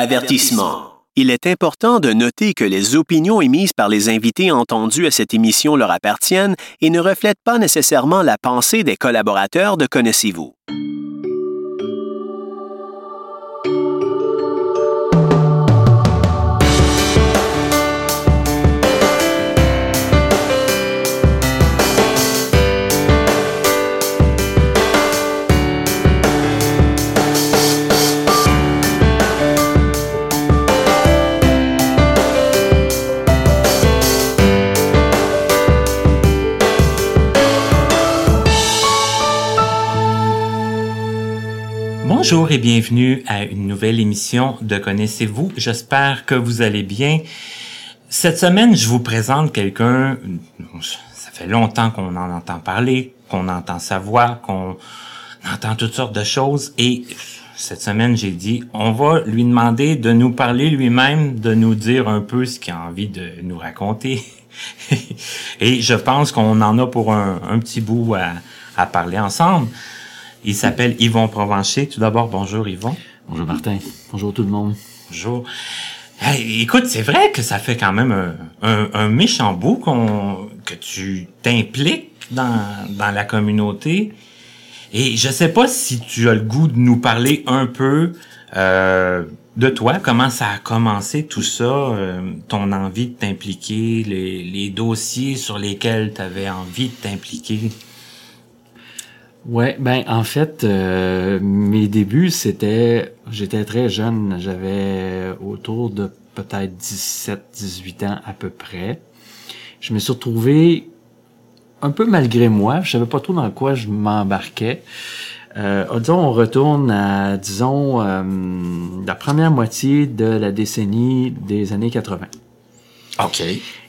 Avertissement. Il est important de noter que les opinions émises par les invités entendus à cette émission leur appartiennent et ne reflètent pas nécessairement la pensée des collaborateurs de Connaissez-vous. Bonjour et bienvenue à une nouvelle émission de Connaissez-vous. J'espère que vous allez bien. Cette semaine, je vous présente quelqu'un, ça fait longtemps qu'on en entend parler, qu'on entend sa voix, qu'on entend toutes sortes de choses et cette semaine, j'ai dit, on va lui demander de nous parler lui-même, de nous dire un peu ce qu'il a envie de nous raconter. et je pense qu'on en a pour un, petit bout à, parler ensemble. Il s'appelle Yvon Provencher. Tout d'abord, bonjour Yvon. Bonjour Martin. Bonjour tout le monde. Bonjour. écoute, c'est vrai que ça fait quand même un, méchant bout qu'on, que tu t'impliques dans, dans la communauté. Et je sais pas si tu as le goût de nous parler un peu euh, de toi, comment ça a commencé tout ça, euh, ton envie de t'impliquer, les, les dossiers sur lesquels tu avais envie de t'impliquer. Ouais, ben en fait, euh, mes débuts, c'était, j'étais très jeune, j'avais autour de peut-être 17, 18 ans à peu près. Je me suis retrouvé un peu malgré moi, je savais pas trop dans quoi je m'embarquais. Euh, disons, on retourne à, disons, euh, la première moitié de la décennie des années 80. OK.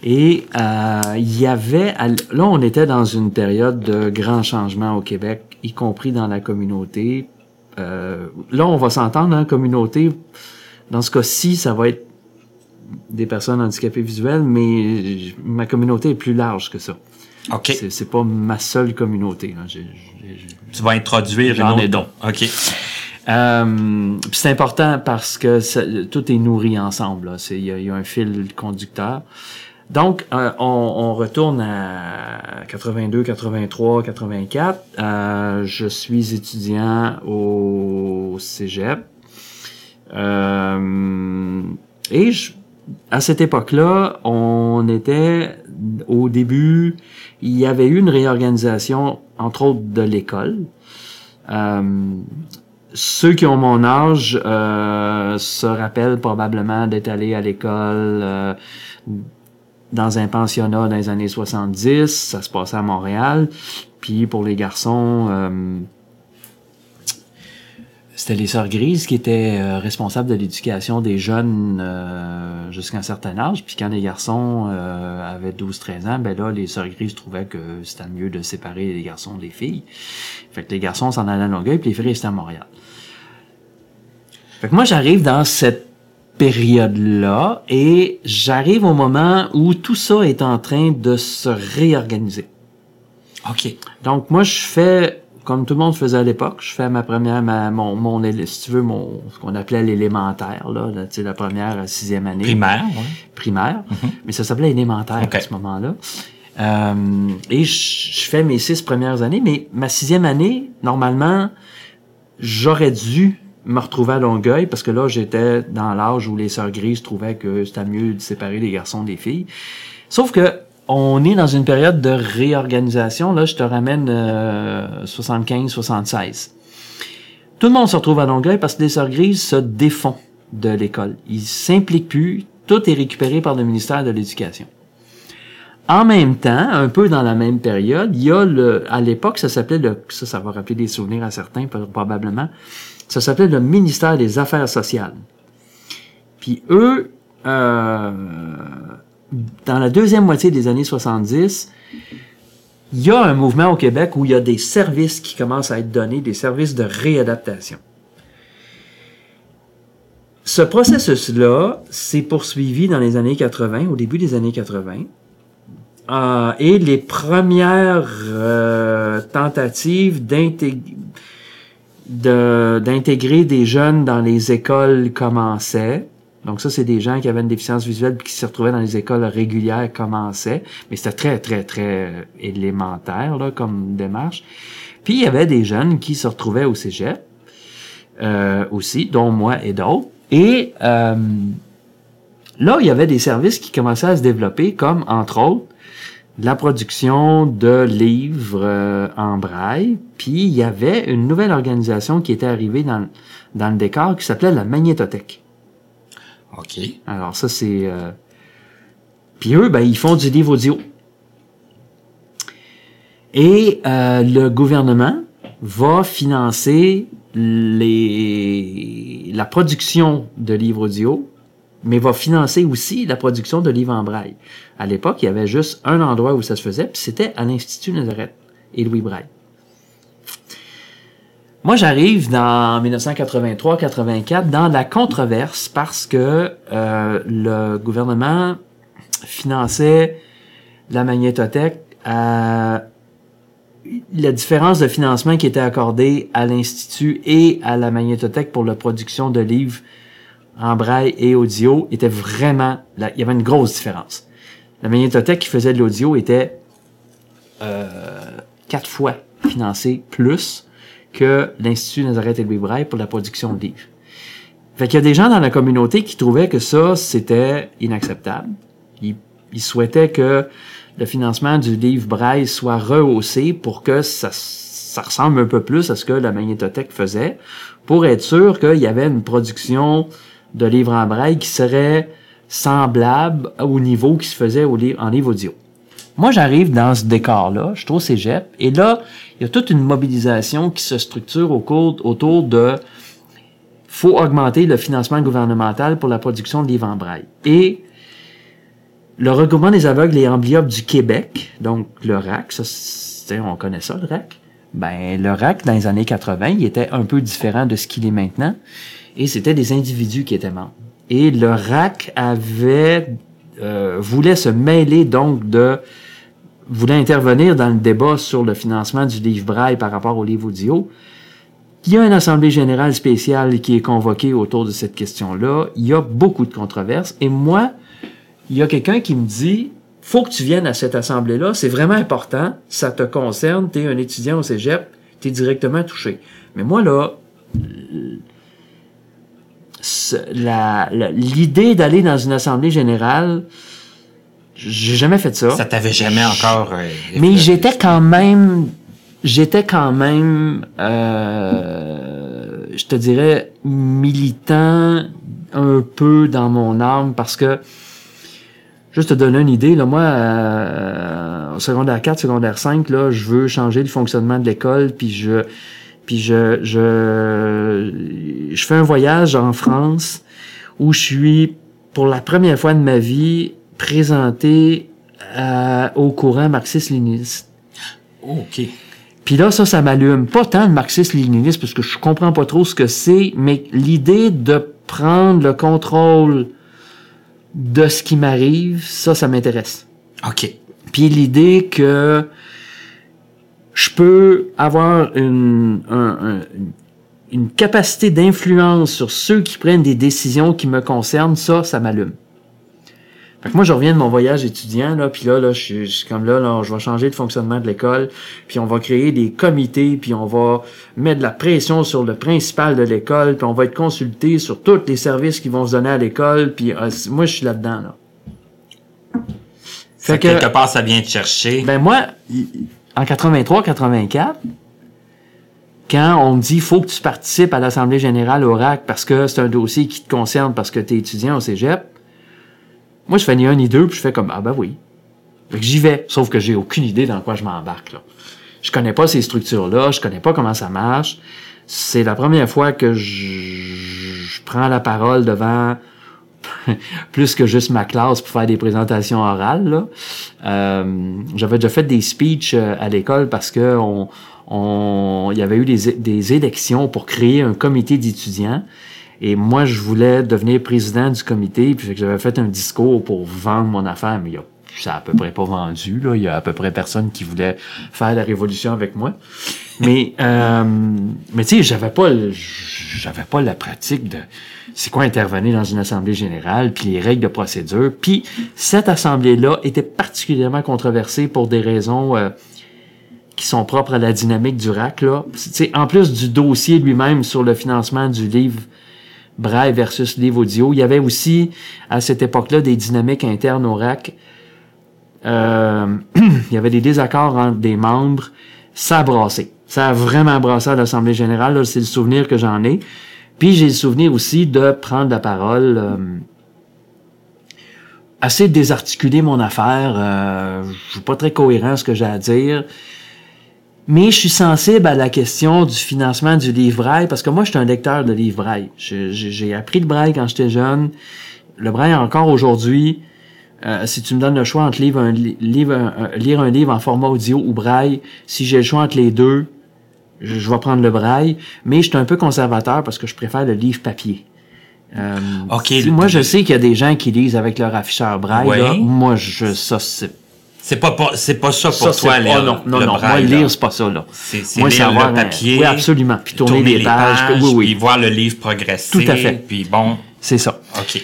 Et euh, il y avait... Là, on était dans une période de grands changements au Québec, y compris dans la communauté. Euh, là, on va s'entendre, hein, communauté. Dans ce cas-ci, ça va être des personnes handicapées visuelles, mais ma communauté est plus large que ça. OK. C'est pas ma seule communauté. Hein. tu vas introduire J'en ai donc. OK. Euh, c'est important parce que tout est nourri ensemble. Il y, y, a un fil conducteur. Donc, euh, on, on, retourne à 82, 83, 84. Euh, je suis étudiant au Cégep. Euh, et je, à cette époque-là, on était au début, il y avait eu une réorganisation, entre autres, de l'école. Euh, ceux qui ont mon âge euh, se rappellent probablement d'être allés à l'école euh, dans un pensionnat dans les années 70. Ça se passait à Montréal. Puis pour les garçons, euh, c'était les Sœurs Grises qui étaient responsables de l'éducation des jeunes jusqu'à un certain âge. Puis quand les garçons avaient 12-13 ans, ben là, les Sœurs Grises trouvaient que c'était mieux de séparer les garçons des filles. Fait que les garçons s'en allaient à Longueuil, puis les filles restaient à Montréal. Fait que moi, j'arrive dans cette période-là et j'arrive au moment où tout ça est en train de se réorganiser. OK. Donc, moi, je fais, comme tout le monde faisait à l'époque, je fais ma première, ma, mon, mon, si tu veux, mon, ce qu'on appelait l'élémentaire, là, tu sais, la première, sixième année. Primaire, oui. Primaire. Mm-hmm. Mais ça s'appelait élémentaire à ce moment-là. Euh, et je, fais mes six premières années, mais ma sixième année, normalement, j'aurais dû me retrouver à Longueuil parce que là, j'étais dans l'âge où les sœurs grises trouvaient que c'était mieux de séparer les garçons des filles. Sauf que on est dans une période de réorganisation. Là, je te ramène euh, 75-76. Tout le monde se retrouve à Longueuil parce que les sœurs grises se défont de l'école. Ils s'impliquent plus. Tout est récupéré par le ministère de l'Éducation. En même temps, un peu dans la même période, il y a le, à l'époque, ça s'appelait le, ça, ça va rappeler des souvenirs à certains, probablement. Ça s'appelait le ministère des Affaires sociales. Puis eux, euh, dans la deuxième moitié des années 70, il y a un mouvement au Québec où il y a des services qui commencent à être donnés, des services de réadaptation. Ce processus-là s'est poursuivi dans les années 80, au début des années 80. Euh, et les premières euh, tentatives d'intégrer des jeunes dans les écoles commençait. Donc ça, c'est des gens qui avaient une déficience visuelle qui se retrouvaient dans les écoles régulières commençaient. Mais c'était très, très, très élémentaire là, comme démarche. Puis il y avait des jeunes qui se retrouvaient au cégep euh, aussi, dont moi et d'autres. Et euh, là, il y avait des services qui commençaient à se développer, comme entre autres la production de livres euh, en braille. Puis il y avait une nouvelle organisation qui était arrivée dans, dans le décor qui s'appelait la Magnétothèque. OK. Alors ça, c'est... Euh... Puis eux, ben, ils font du livre audio. Et euh, le gouvernement va financer les... la production de livres audio, mais va financer aussi la production de livres en braille. À l'époque, il y avait juste un endroit où ça se faisait, puis c'était à l'Institut Nazareth et Louis Braille. Moi, j'arrive dans 1983-84 dans la controverse parce que euh, le gouvernement finançait la magnétothèque à la différence de financement qui était accordée à l'Institut et à la magnétothèque pour la production de livres en braille et audio était vraiment... Il y avait une grosse différence. La magnétothèque qui faisait de l'audio était euh, quatre fois financée plus que l'Institut Nazareth et Louis Braille pour la production de livres. Fait qu'il y a des gens dans la communauté qui trouvaient que ça, c'était inacceptable. Ils, ils, souhaitaient que le financement du livre Braille soit rehaussé pour que ça, ça ressemble un peu plus à ce que la magnétothèque faisait, pour être sûr qu'il y avait une production de livres en braille qui serait semblable au niveau qui se faisait en livre audio. Moi, j'arrive dans ce décor-là, je suis au cégep, et là, il y a toute une mobilisation qui se structure au cours, autour de faut augmenter le financement gouvernemental pour la production de livres en braille. Et le regroupement des aveugles et amblyopes du Québec, donc le RAC, ça, on connaît ça, le RAC. Ben, le RAC, dans les années 80, il était un peu différent de ce qu'il est maintenant. Et c'était des individus qui étaient membres. Et le RAC avait, euh, voulait se mêler donc de voulait intervenir dans le débat sur le financement du livre braille par rapport au livre audio. Il y a une assemblée générale spéciale qui est convoquée autour de cette question-là. Il y a beaucoup de controverses. Et moi, il y a quelqu'un qui me dit, faut que tu viennes à cette assemblée-là. C'est vraiment important. Ça te concerne. Tu es un étudiant au cégep. Tu es directement touché. Mais moi, là, l'idée d'aller dans une assemblée générale, j'ai jamais fait ça. Ça t'avait jamais encore. Euh, Mais j'étais quand même, j'étais quand même, euh, je te dirais, militant un peu dans mon âme parce que, juste te donner une idée, là, moi, euh, au secondaire 4, secondaire 5, là, je veux changer le fonctionnement de l'école, puis je, puis je, je, je fais un voyage en France où je suis, pour la première fois de ma vie, présenté euh, au courant marxiste-léniniste. OK. Puis là, ça, ça m'allume. Pas tant le marxiste-léniniste, parce que je comprends pas trop ce que c'est, mais l'idée de prendre le contrôle de ce qui m'arrive, ça, ça m'intéresse. OK. Puis l'idée que je peux avoir une, un, une capacité d'influence sur ceux qui prennent des décisions qui me concernent, ça, ça m'allume. Fait que moi, je reviens de mon voyage étudiant, là, puis là, là, je suis comme là, là, je vais changer le fonctionnement de l'école, puis on va créer des comités, puis on va mettre de la pression sur le principal de l'école, puis on va être consulté sur tous les services qui vont se donner à l'école, puis euh, moi, je suis là-dedans, là. Fait que, quelque part, ça vient te chercher. Ben moi, en 83-84, quand on me dit faut que tu participes à l'Assemblée générale au RAC parce que c'est un dossier qui te concerne parce que tu es étudiant au cégep, moi, je fais ni un ni deux, puis je fais comme, ah ben oui. Fait que j'y vais, sauf que j'ai aucune idée dans quoi je m'embarque, là. Je connais pas ces structures-là, je connais pas comment ça marche. C'est la première fois que je, prends la parole devant plus que juste ma classe pour faire des présentations orales. Euh, j'avais déjà fait des speeches euh, à l'école parce que on, on, il y avait eu des, élections pour créer un comité d'étudiants. Et moi, je voulais devenir président du comité, puis j'avais fait un discours pour vendre mon affaire, mais il a ça a à peu près pas vendu. Là. Il y a à peu près personne qui voulait faire la révolution avec moi. Mais, euh, mais tu sais, j'avais pas, j'avais pas la pratique de c'est quoi intervenir dans une assemblée générale, puis les règles de procédure. Puis cette assemblée-là était particulièrement controversée pour des raisons euh, qui sont propres à la dynamique du RAC. Là. en plus du dossier lui-même sur le financement du livre braille versus livre audio, il y avait aussi à cette époque-là des dynamiques internes au RAC il y avait des désaccords entre des membres. Ça a brassé. Ça a vraiment brassé à l'Assemblée générale. C'est le souvenir que j'en ai. Puis j'ai le souvenir aussi de prendre la parole, euh, assez désarticuler mon affaire. Euh, je suis pas très cohérent ce que j'ai à dire. Mais je suis sensible à la question du financement du livre braille parce que moi, je suis un lecteur de livre braille. J'ai appris le braille quand j'étais jeune. Le braille encore aujourd'hui. Euh, si tu me donnes le choix entre lire un, livre, lire un livre en format audio ou braille, si j'ai le choix entre les deux, je, vais prendre le braille. Mais je suis un peu conservateur parce que je préfère le livre papier. Euh, moi, je sais qu'il y a des gens qui lisent avec leur afficheur braille. Moi, je, ça, c'est c'est pas, c'est pas ça pour toi, oh, non, non, non. moi, lire, c'est pas ça, là. C'est, c'est moi, lire le papier. Oui, absolument. Puis tourner, les, pages. oui, oui. Puis voir le livre progresser. Tout à fait. Puis bon. C'est ça. OK.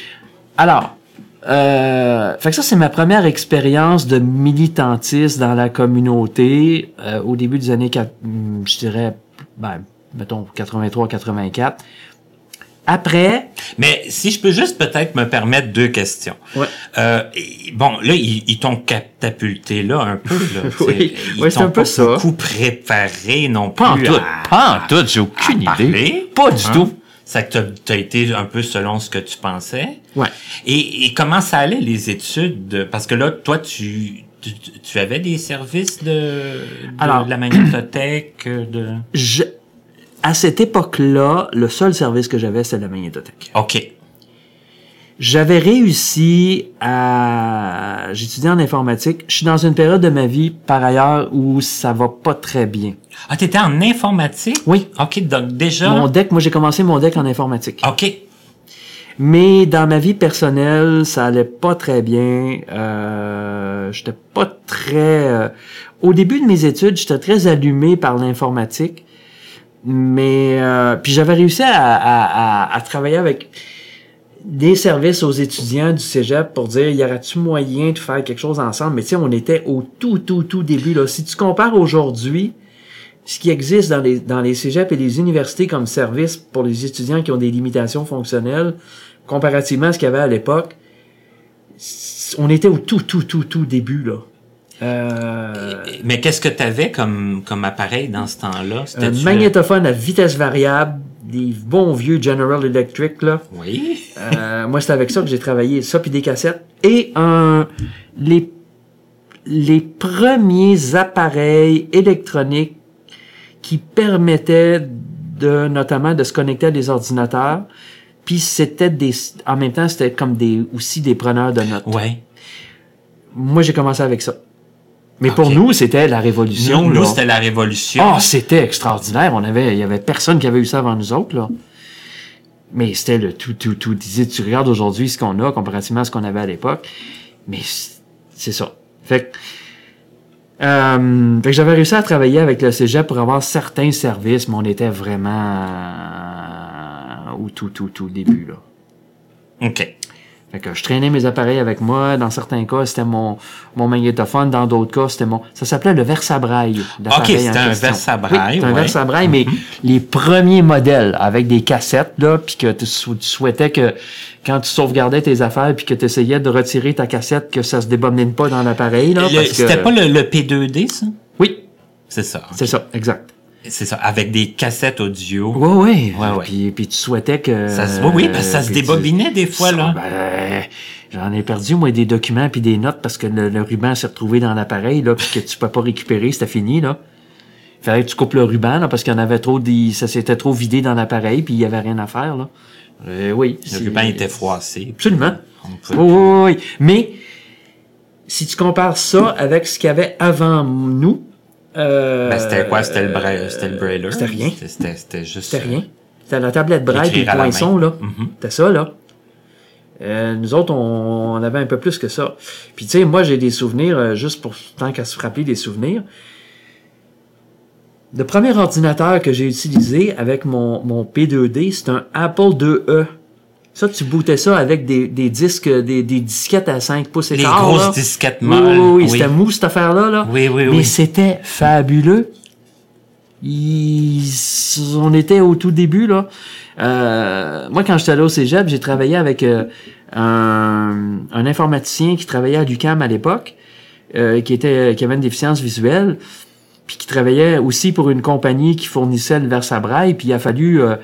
Alors, euh, fait que ça, c'est ma première expérience de militantisme dans la communauté euh, au début des années, hmm, je dirais, ben, mettons, 83-84. Après. Mais si je peux juste peut-être me permettre deux questions. Ouais. Euh, bon, là, ils, t'ont catapulté là un peu. Là, oui, ils c'est un peu ça. beaucoup préparé non plus. Pas en tout. Pas en tout, j'ai aucune idée. Pas du hein? tout. Ça que tu as été un peu selon ce que tu pensais. Ouais. Et, et comment ça allait les études? Parce que là, toi, tu, tu, avais des services de, de la magnétothèque? De... Je, à cette époque-là, le seul service que j'avais, c'était la magnétothèque. OK. J'avais réussi à... J'étudiais en informatique. Je suis dans une période de ma vie, par ailleurs, où ça va pas très bien. Ah, t'étais en informatique? Oui. OK, donc déjà... Mon deck, moi, j'ai commencé mon deck en informatique. OK. Mais dans ma vie personnelle, ça allait pas très bien. Euh, j'étais pas très... Euh, au début de mes études, j'étais très allumé par l'informatique. Mais... Euh, puis j'avais réussi à, à, à travailler avec des services aux étudiants du cégep pour dire y aurait-tu moyen de faire quelque chose ensemble? Mais tu sais on était au tout tout tout début là si tu compares aujourd'hui ce qui existe dans les dans les cégeps et les universités comme service pour les étudiants qui ont des limitations fonctionnelles comparativement à ce qu'il y avait à l'époque on était au tout tout tout tout début là euh, mais qu'est-ce que tu avais comme, comme appareil dans ce temps-là? Un magnétophone à vitesse variable, des bons vieux General Electric, là. Oui. euh, moi, c'est avec ça que j'ai travaillé, ça, puis des cassettes. Et un, les, les premiers appareils électroniques qui permettaient de, notamment, de se connecter à des ordinateurs. Puis c'était des, en même temps, c'était comme des, aussi des preneurs de notes. Ouais. Moi, j'ai commencé avec ça. Mais pour nous, c'était la révolution. Nous, c'était la révolution. Ah, c'était extraordinaire. On avait, il y avait personne qui avait eu ça avant nous autres, là. Mais c'était le tout, tout, tout. Tu regardes aujourd'hui ce qu'on a comparativement à ce qu'on avait à l'époque. Mais c'est ça. Fait que, euh, j'avais réussi à travailler avec le cégep pour avoir certains services, mais on était vraiment au tout, tout, tout début, là. OK. Fait que je traînais mes appareils avec moi. Dans certains cas, c'était mon, mon magnétophone. Dans d'autres cas, c'était mon... Ça s'appelait le Versabraille. OK, c'était un Versabraille. Oui, un Versabraille, mais les premiers modèles avec des cassettes, là, puis que tu, souhaitais que quand tu sauvegardais tes affaires puis que tu essayais de retirer ta cassette, que ça se débobine pas dans l'appareil. là. C'était pas le, le P2D, ça? Oui. C'est ça. C'est ça, exact. C'est ça, avec des cassettes audio. Oui, oui. Ouais, ouais. Puis, puis tu souhaitais que... Ça se... Oui, oui, parce que ça se débobinait des fois, là. Ben, j'en ai perdu, moi, des documents puis des notes parce que le, ruban s'est retrouvé dans l'appareil, là, puis que tu peux pas récupérer, c'était fini, là. Il fallait que tu coupes le ruban, là, parce qu'il y en avait trop, ça s'était trop vidé dans l'appareil, puis il y avait rien à faire, là. Euh, oui. Le ruban était froissé. Absolument. Oui, oui, oui. Mais, si tu compares ça avec ce qu'il y avait avant nous, euh, ben, c'était quoi? C'était le, braille, c'était le brailler? C'était rien. C'était, juste... C'était rien. C'était la tablette braille et le poinçon, là. Mm-hmm. C'était ça, là. Euh, nous autres, on, avait un peu plus que ça. Puis tu sais, moi j'ai des souvenirs, euh, juste pour tant qu'à se rappeler des souvenirs. Le premier ordinateur que j'ai utilisé avec mon, mon P2D, c'est un Apple IIe. Ça, tu bootais ça avec des, des disques, des, des disquettes à 5 pouces et Les grosses disquettes molles. Oui, oui, oui. c'était mou cette affaire-là. Là. Oui, oui, Mais c'était fabuleux. Ils... On était au tout début, là. Euh, moi, quand j'étais allé au cégep, j'ai travaillé avec euh, un, un, informaticien qui travaillait à l'UQAM à l'époque, euh, qui était qui avait une déficience visuelle, puis qui travaillait aussi pour une compagnie qui fournissait le Versabraille, puis il a fallu euh,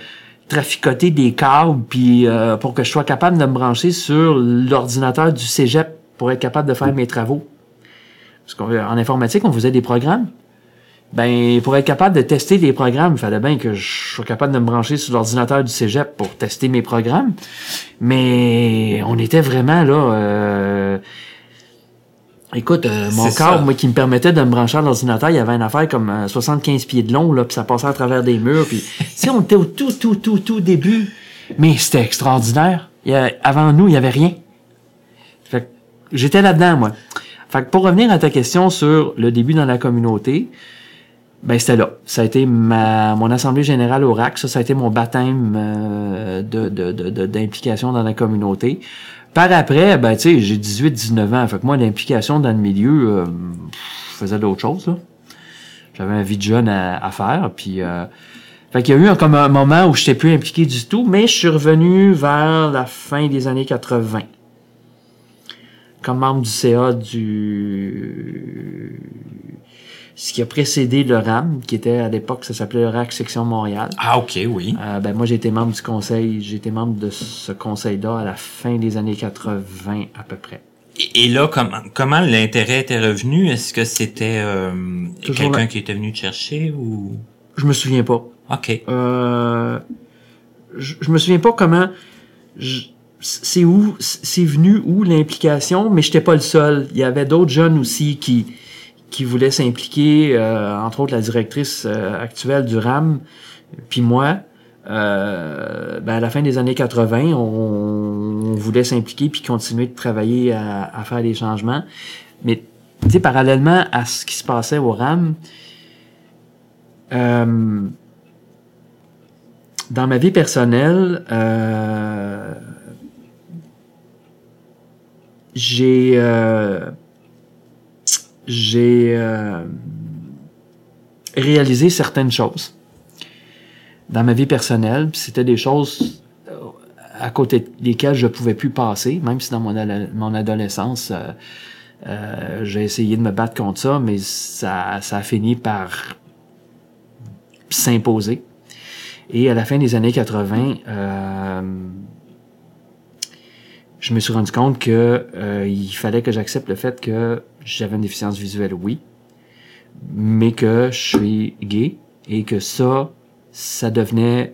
traficoter des câbles puis euh, pour que je sois capable de me brancher sur l'ordinateur du cégep pour être capable de faire mes travaux. Parce qu'en informatique, on faisait des programmes. Ben, pour être capable de tester des programmes, il fallait bien que je sois capable de me brancher sur l'ordinateur du cégep pour tester mes programmes. Mais on était vraiment là. Euh, Écoute, euh, mon corps, moi, qui me permettait de me brancher à l'ordinateur, il y avait une affaire comme 75 euh, pieds de long, là, puis ça passait à travers des murs, puis si on était au tout, tout, tout, tout début, mais c'était extraordinaire. Il y avant nous, il y avait rien. Fait j'étais là-dedans, moi. Fait que pour revenir à ta question sur le début dans la communauté, ben c'était là. Ça a été ma mon assemblée générale au RAC, ça, ça a été mon baptême euh, de, d'implication dans la communauté. Par après, ben, tu sais, j'ai 18, 19 ans. Fait que moi, l'implication dans le milieu, euh, je faisais d'autres choses, J'avais un vie de jeune à, faire, puis... Euh, fait qu'il y a eu comme un moment où je n'étais plus impliqué du tout, mais je suis revenu vers la fin des années 80. Comme membre du CA du ce qui a précédé le RAM, qui était à l'époque, ça s'appelait le RAC Section Montréal. Ah, ok, oui. Euh, ben, moi, j'ai été membre du conseil, j'ai été membre de ce conseil-là à la fin des années 80 à peu près. Et, là, comment, comment l'intérêt était revenu? Est-ce que c'était euh, quelqu'un qui était venu te chercher ou? Je me souviens pas. OK. Euh, je, je me souviens pas comment... C'est où, c'est venu où l'implication, mais j'étais pas le seul. Il y avait d'autres jeunes aussi qui, qui voulait s'impliquer, euh, entre autres la directrice euh, actuelle du RAM, puis moi. Euh, ben à la fin des années 80, on, voulait s'impliquer puis continuer de travailler à, à faire des changements. Mais tu sais, parallèlement à ce qui se passait au RAM, euh, dans ma vie personnelle, euh, j'ai j'ai euh, réalisé certaines choses dans ma vie personnelle. C'était des choses euh, à côté desquelles je pouvais plus passer, même si dans mon, mon adolescence, euh, j'ai essayé de me battre contre ça, mais ça, ça a fini par s'imposer. Et à la fin des années 80, je me suis rendu compte que il fallait que j'accepte le fait que j'avais une déficience visuelle, oui, mais que je suis gay et que ça, ça devenait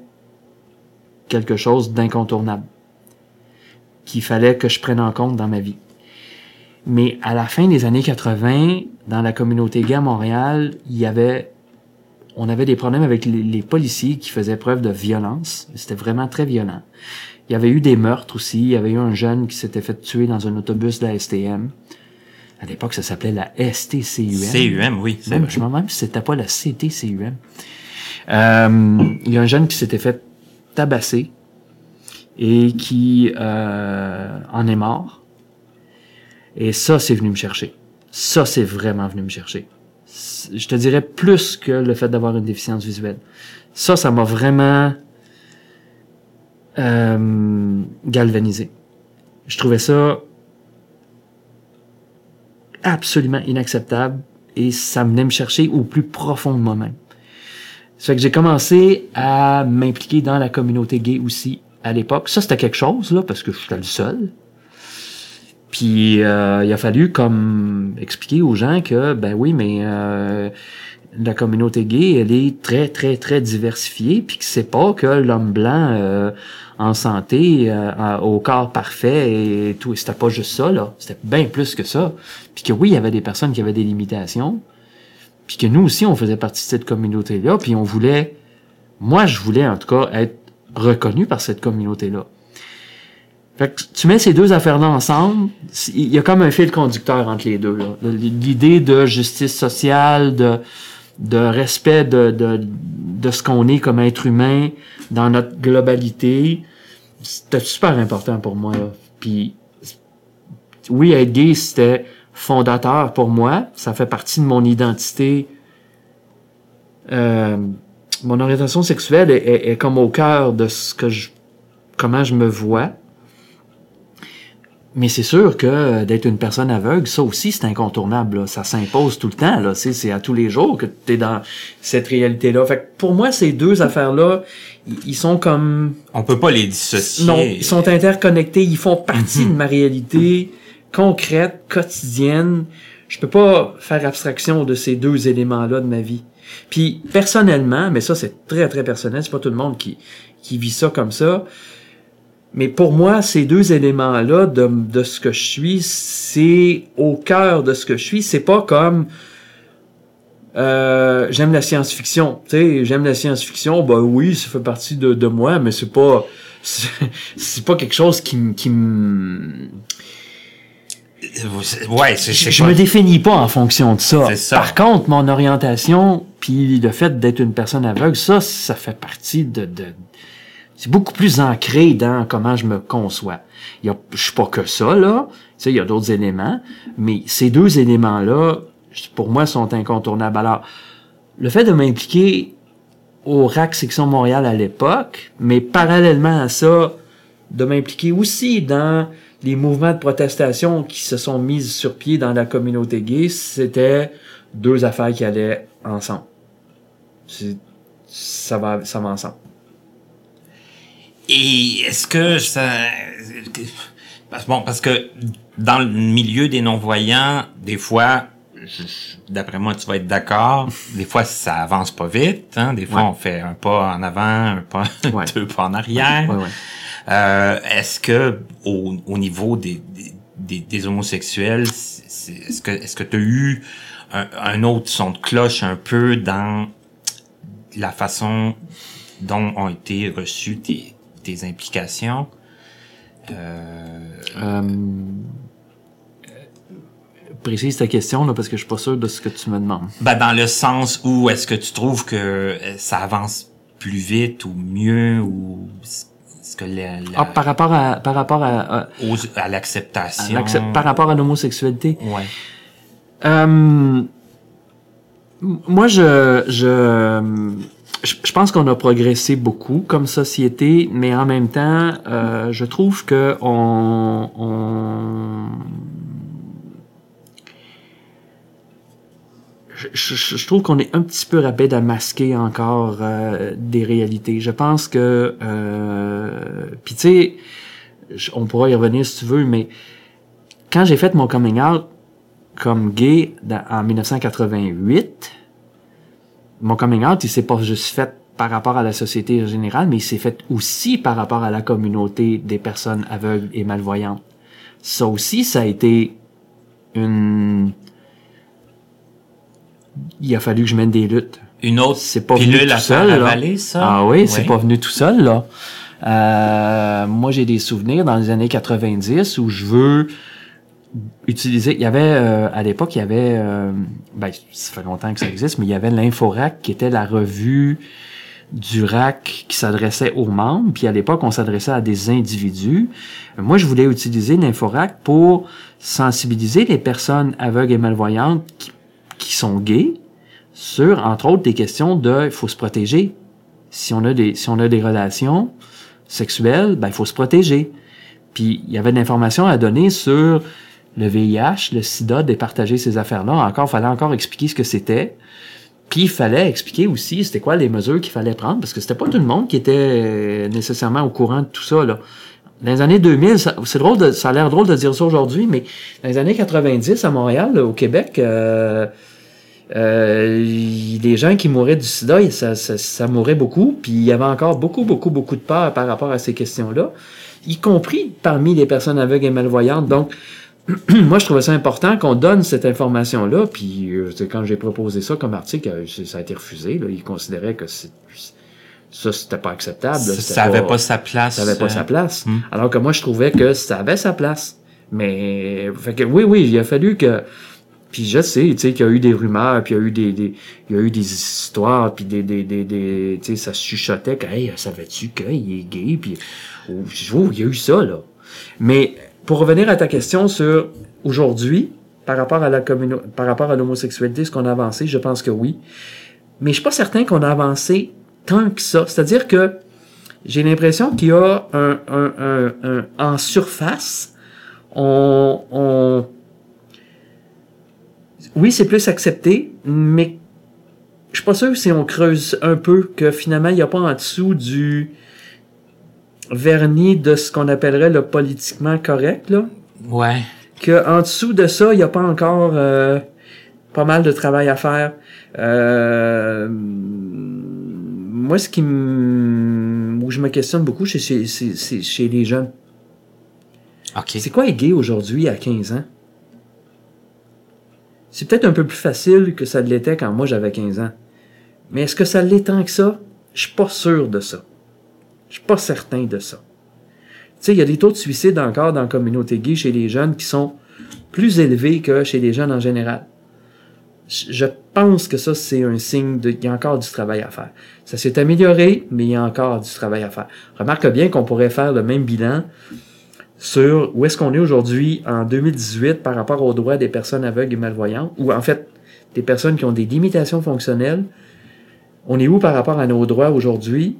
quelque chose d'incontournable qu'il fallait que je prenne en compte dans ma vie. Mais à la fin des années 80, dans la communauté gay à Montréal, il y avait, on avait des problèmes avec les, les policiers qui faisaient preuve de violence. C'était vraiment très violent. Il y avait eu des meurtres aussi. Il y avait eu un jeune qui s'était fait tuer dans un autobus de la STM. À l'époque, ça s'appelait la STCUM. CUM, oui. Même, je me demande si c'était pas la CTCUM. Euh, il y a un jeune qui s'était fait tabasser et qui euh, en est mort. Et ça, c'est venu me chercher. Ça, c'est vraiment venu me chercher. Je te dirais plus que le fait d'avoir une déficience visuelle. Ça, ça m'a vraiment euh, galvanisé. Je trouvais ça absolument inacceptable et ça venait me chercher au plus profond de moi-même. Ça fait que j'ai commencé à m'impliquer dans la communauté gay aussi à l'époque. Ça, c'était quelque chose, là, parce que je suis le seul. Puis euh, il a fallu comme expliquer aux gens que ben oui, mais euh, la communauté gay, elle est très, très, très diversifiée, puis que c'est pas que l'homme blanc euh, en santé, euh, au corps parfait et tout. C'était pas juste ça, là. C'était bien plus que ça. Puis que oui, il y avait des personnes qui avaient des limitations. Puis que nous aussi, on faisait partie de cette communauté-là. Puis on voulait, moi, je voulais en tout cas être reconnu par cette communauté-là. Fait que tu mets ces deux affaires-là ensemble, il y a comme un fil conducteur entre les deux. L'idée de justice sociale, de, de respect de, de, de ce qu'on est comme être humain dans notre globalité, c'était super important pour moi. Puis, oui, être gay, c'était fondateur pour moi. Ça fait partie de mon identité. Euh, mon orientation sexuelle est, est, comme au cœur de ce que je, comment je me vois. Mais c'est sûr que euh, d'être une personne aveugle, ça aussi, c'est incontournable. Ça s'impose tout le temps. Là. C'est, à tous les jours que tu es dans cette réalité-là. Fait que pour moi, ces deux affaires-là, ils sont comme... On peut pas les dissocier. Non, ils sont interconnectés. Ils font partie mhm. de ma réalité concrète, quotidienne. Je peux pas faire abstraction de ces deux éléments-là de ma vie. Puis personnellement, mais ça c'est très très personnel, c'est pas tout le monde qui, qui vit ça comme ça. Mais pour moi, ces deux éléments-là de, de ce que je suis, c'est au cœur de ce que je suis. C'est pas comme euh, j'aime la science-fiction. Tu sais, j'aime la science-fiction. Ben oui, ça fait partie de, de moi, mais c'est pas c'est pas quelque chose qui me qui me Ouais, c'est, je, me définis pas en fonction de ça. ça. Par contre, mon orientation, puis le fait d'être une personne aveugle, ça, ça fait partie de, de c'est beaucoup plus ancré dans comment je me conçois. Il y a, je suis pas que ça, là. Tu sais, il y a d'autres éléments. Mais ces deux éléments-là, pour moi, sont incontournables. Alors, le fait de m'impliquer au RAC Section Montréal à l'époque, mais parallèlement à ça, de m'impliquer aussi dans les mouvements de protestation qui se sont mis sur pied dans la communauté gay, c'était deux affaires qui allaient ensemble. Ça va, ça va ensemble. Et est-ce que ça... Bon, parce que dans le milieu des non-voyants, des fois, d'après moi, tu vas être d'accord, des fois, ça avance pas vite. Hein? Des fois, on fait un pas en avant, un pas, deux pas en arrière. Euh, est-ce que au, au niveau des, des, des homosexuels, est-ce que est-ce que tu as eu un, un, autre son de cloche un peu dans la façon dont ont été reçues tes, implications. Euh, euh, précise ta question là, parce que je suis pas sûr de ce que tu me demandes. Ben, dans le sens où est-ce que tu trouves que euh, ça avance plus vite ou mieux ou ce que la, ah, par rapport à par rapport à à, l'acceptation par rapport à l'homosexualité ouais euh, moi je je je pense qu'on a progressé beaucoup comme société, mais en même temps, euh, je trouve que on, on... Je, trouve qu'on est un petit peu rapide à masquer encore euh, des réalités. Je pense que, euh, puis tu sais, on pourra y revenir si tu veux, mais quand j'ai fait mon coming out comme gay en 1988, mon coming out, il s'est pas juste fait par rapport à la société en général, mais il s'est fait aussi par rapport à la communauté des personnes aveugles et malvoyantes. Ça aussi, ça a été une... Il a fallu que je mène des luttes. Une autre c'est pas venu tout seul, là. ça? Ah oui, c'est pas venu tout seul, là. Euh, moi, j'ai des souvenirs dans les années 90 où je veux utiliser. Il y avait euh, à l'époque, il y avait, euh, ben, ça fait longtemps que ça existe, mais il y avait l'Inforac qui était la revue du RAC qui s'adressait aux membres. Puis à l'époque, on s'adressait à des individus. Moi, je voulais utiliser l'Inforac pour sensibiliser les personnes aveugles et malvoyantes qui, qui sont gays sur, entre autres, des questions de, il faut se protéger. Si on a des, si on a des relations sexuelles, ben, il faut se protéger. Puis il y avait de l'information à donner sur le VIH, le sida, de partager ces affaires-là. Encore, fallait encore expliquer ce que c'était. Puis il fallait expliquer aussi c'était quoi les mesures qu'il fallait prendre, parce que c'était pas tout le monde qui était nécessairement au courant de tout ça. Là. Dans les années 2000, c'est drôle, de, ça a l'air drôle de dire ça aujourd'hui, mais dans les années 90 à Montréal, au Québec, euh, euh, les gens qui mouraient du sida, ça, ça, ça, mourait beaucoup, puis il y avait encore beaucoup, beaucoup, beaucoup de peur par rapport à ces questions-là, y compris parmi les personnes aveugles et malvoyantes. Donc, moi, je trouvais ça important qu'on donne cette information-là. Puis, euh, quand j'ai proposé ça comme article, euh, ça a été refusé. Là. Ils considéraient que c'est Ça, c'était pas acceptable. Ça n'avait pas, sa place. Ça avait pas sa place. Hmm. Alors que moi, je trouvais que ça avait sa place. Mais, fait que, oui, oui, il a fallu que, puis je sais, tu sais, qu'il y a eu des rumeurs, puis il y a eu des, des il y a eu des histoires, puis des, des, des, des tu sais, ça chuchotait que, hey, savais-tu qu'il est gay, puis, oh, oh, il y a eu ça, là. Mais, pour revenir à ta question sur aujourd'hui, par rapport à la par rapport à l'homosexualité, ce qu'on a avancé, je pense que oui. Mais je suis pas certain qu'on a avancé tant que ça. C'est-à-dire que j'ai l'impression qu'il y a un, un, un, un, en surface, on, on oui, c'est plus accepté, mais je suis pas sûr si on creuse un peu que finalement il n'y a pas en dessous du vernis de ce qu'on appellerait le politiquement correct là. Ouais. Que en dessous de ça, il n'y a pas encore euh, pas mal de travail à faire. Euh, moi, ce qui me, où je me questionne beaucoup, c'est chez les jeunes. Okay. C'est quoi être gay aujourd'hui à 15 ans? C'est peut-être un peu plus facile que ça l'était quand moi j'avais 15 ans. Mais est-ce que ça l'est tant que ça? Je suis pas sûr de ça. Je suis pas certain de ça. Tu sais, il y a des taux de suicide encore dans la communauté gay chez les jeunes qui sont plus élevés que chez les jeunes en général. Je pense que ça, c'est un signe de, il y a encore du travail à faire. Ça s'est amélioré, mais il y a encore du travail à faire. Remarque bien qu'on pourrait faire le même bilan sur où est-ce qu'on est aujourd'hui en 2018 par rapport aux droits des personnes aveugles et malvoyantes, ou en fait des personnes qui ont des limitations fonctionnelles. On est où par rapport à nos droits aujourd'hui?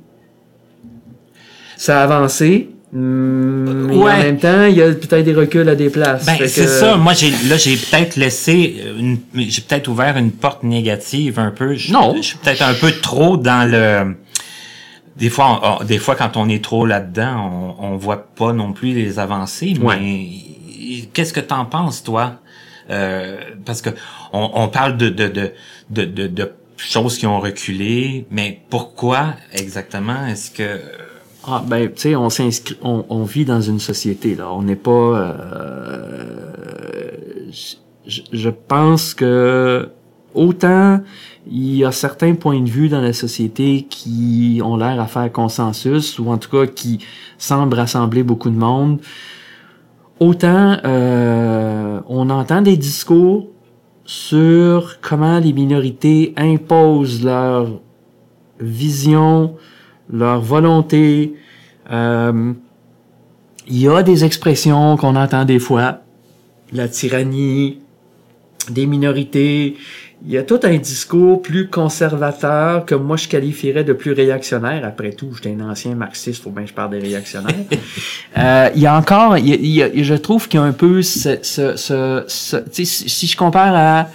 Ça a avancé, hmm, mais en même temps, il y a peut-être des reculs à des places. Ben, c'est ça. Moi, j'ai là, j'ai peut-être laissé, une, j'ai peut-être ouvert une porte négative un peu. non. Je suis peut-être un peu trop dans le des fois, des fois, quand on est trop là-dedans, on, on voit pas non plus les avancées. Mais qu'est-ce que t'en penses, toi? Euh, Parce que on, on parle de, de de, de, de choses qui ont reculé, mais pourquoi exactement? Est-ce que ah ben tu sais on s'inscrit on, on, vit dans une société là on n'est pas euh, je, je pense que autant il y a certains points de vue dans la société qui ont l'air à faire consensus, ou en tout cas qui semblent rassembler beaucoup de monde. Autant euh, on entend des discours sur comment les minorités imposent leur vision, leur volonté. Euh, il y a des expressions qu'on entend des fois, la tyrannie des minorités, il y a tout un discours plus conservateur que moi je qualifierais de plus réactionnaire. Après tout, j'étais un ancien marxiste, faut bien que je parle des réactionnaires. euh, il y a encore, il y a, je trouve qu'il y a un peu ce, ce, ce, si je compare à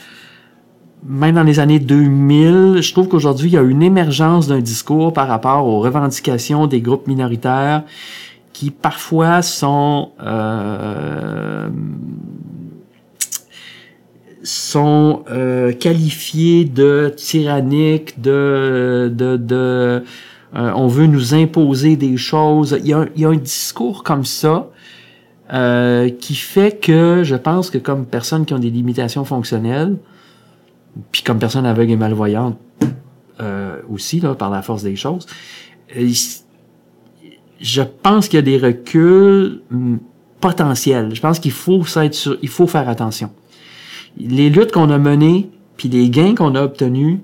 même dans les années 2000, je trouve qu'aujourd'hui il y a une émergence d'un discours par rapport aux revendications des groupes minoritaires qui parfois sont euh, sont euh, qualifiés de tyranniques, de, de, de euh, on veut nous imposer des choses. Il y a il y a un discours comme ça euh, qui fait que je pense que comme personnes qui ont des limitations fonctionnelles, puis comme personne aveugle et malvoyante euh, aussi là par la force des choses, euh, je pense qu'il y a des reculs hmm, potentiels. Je pense qu'il faut être sur, il faut faire attention les luttes qu'on a menées, puis les gains qu'on a obtenus,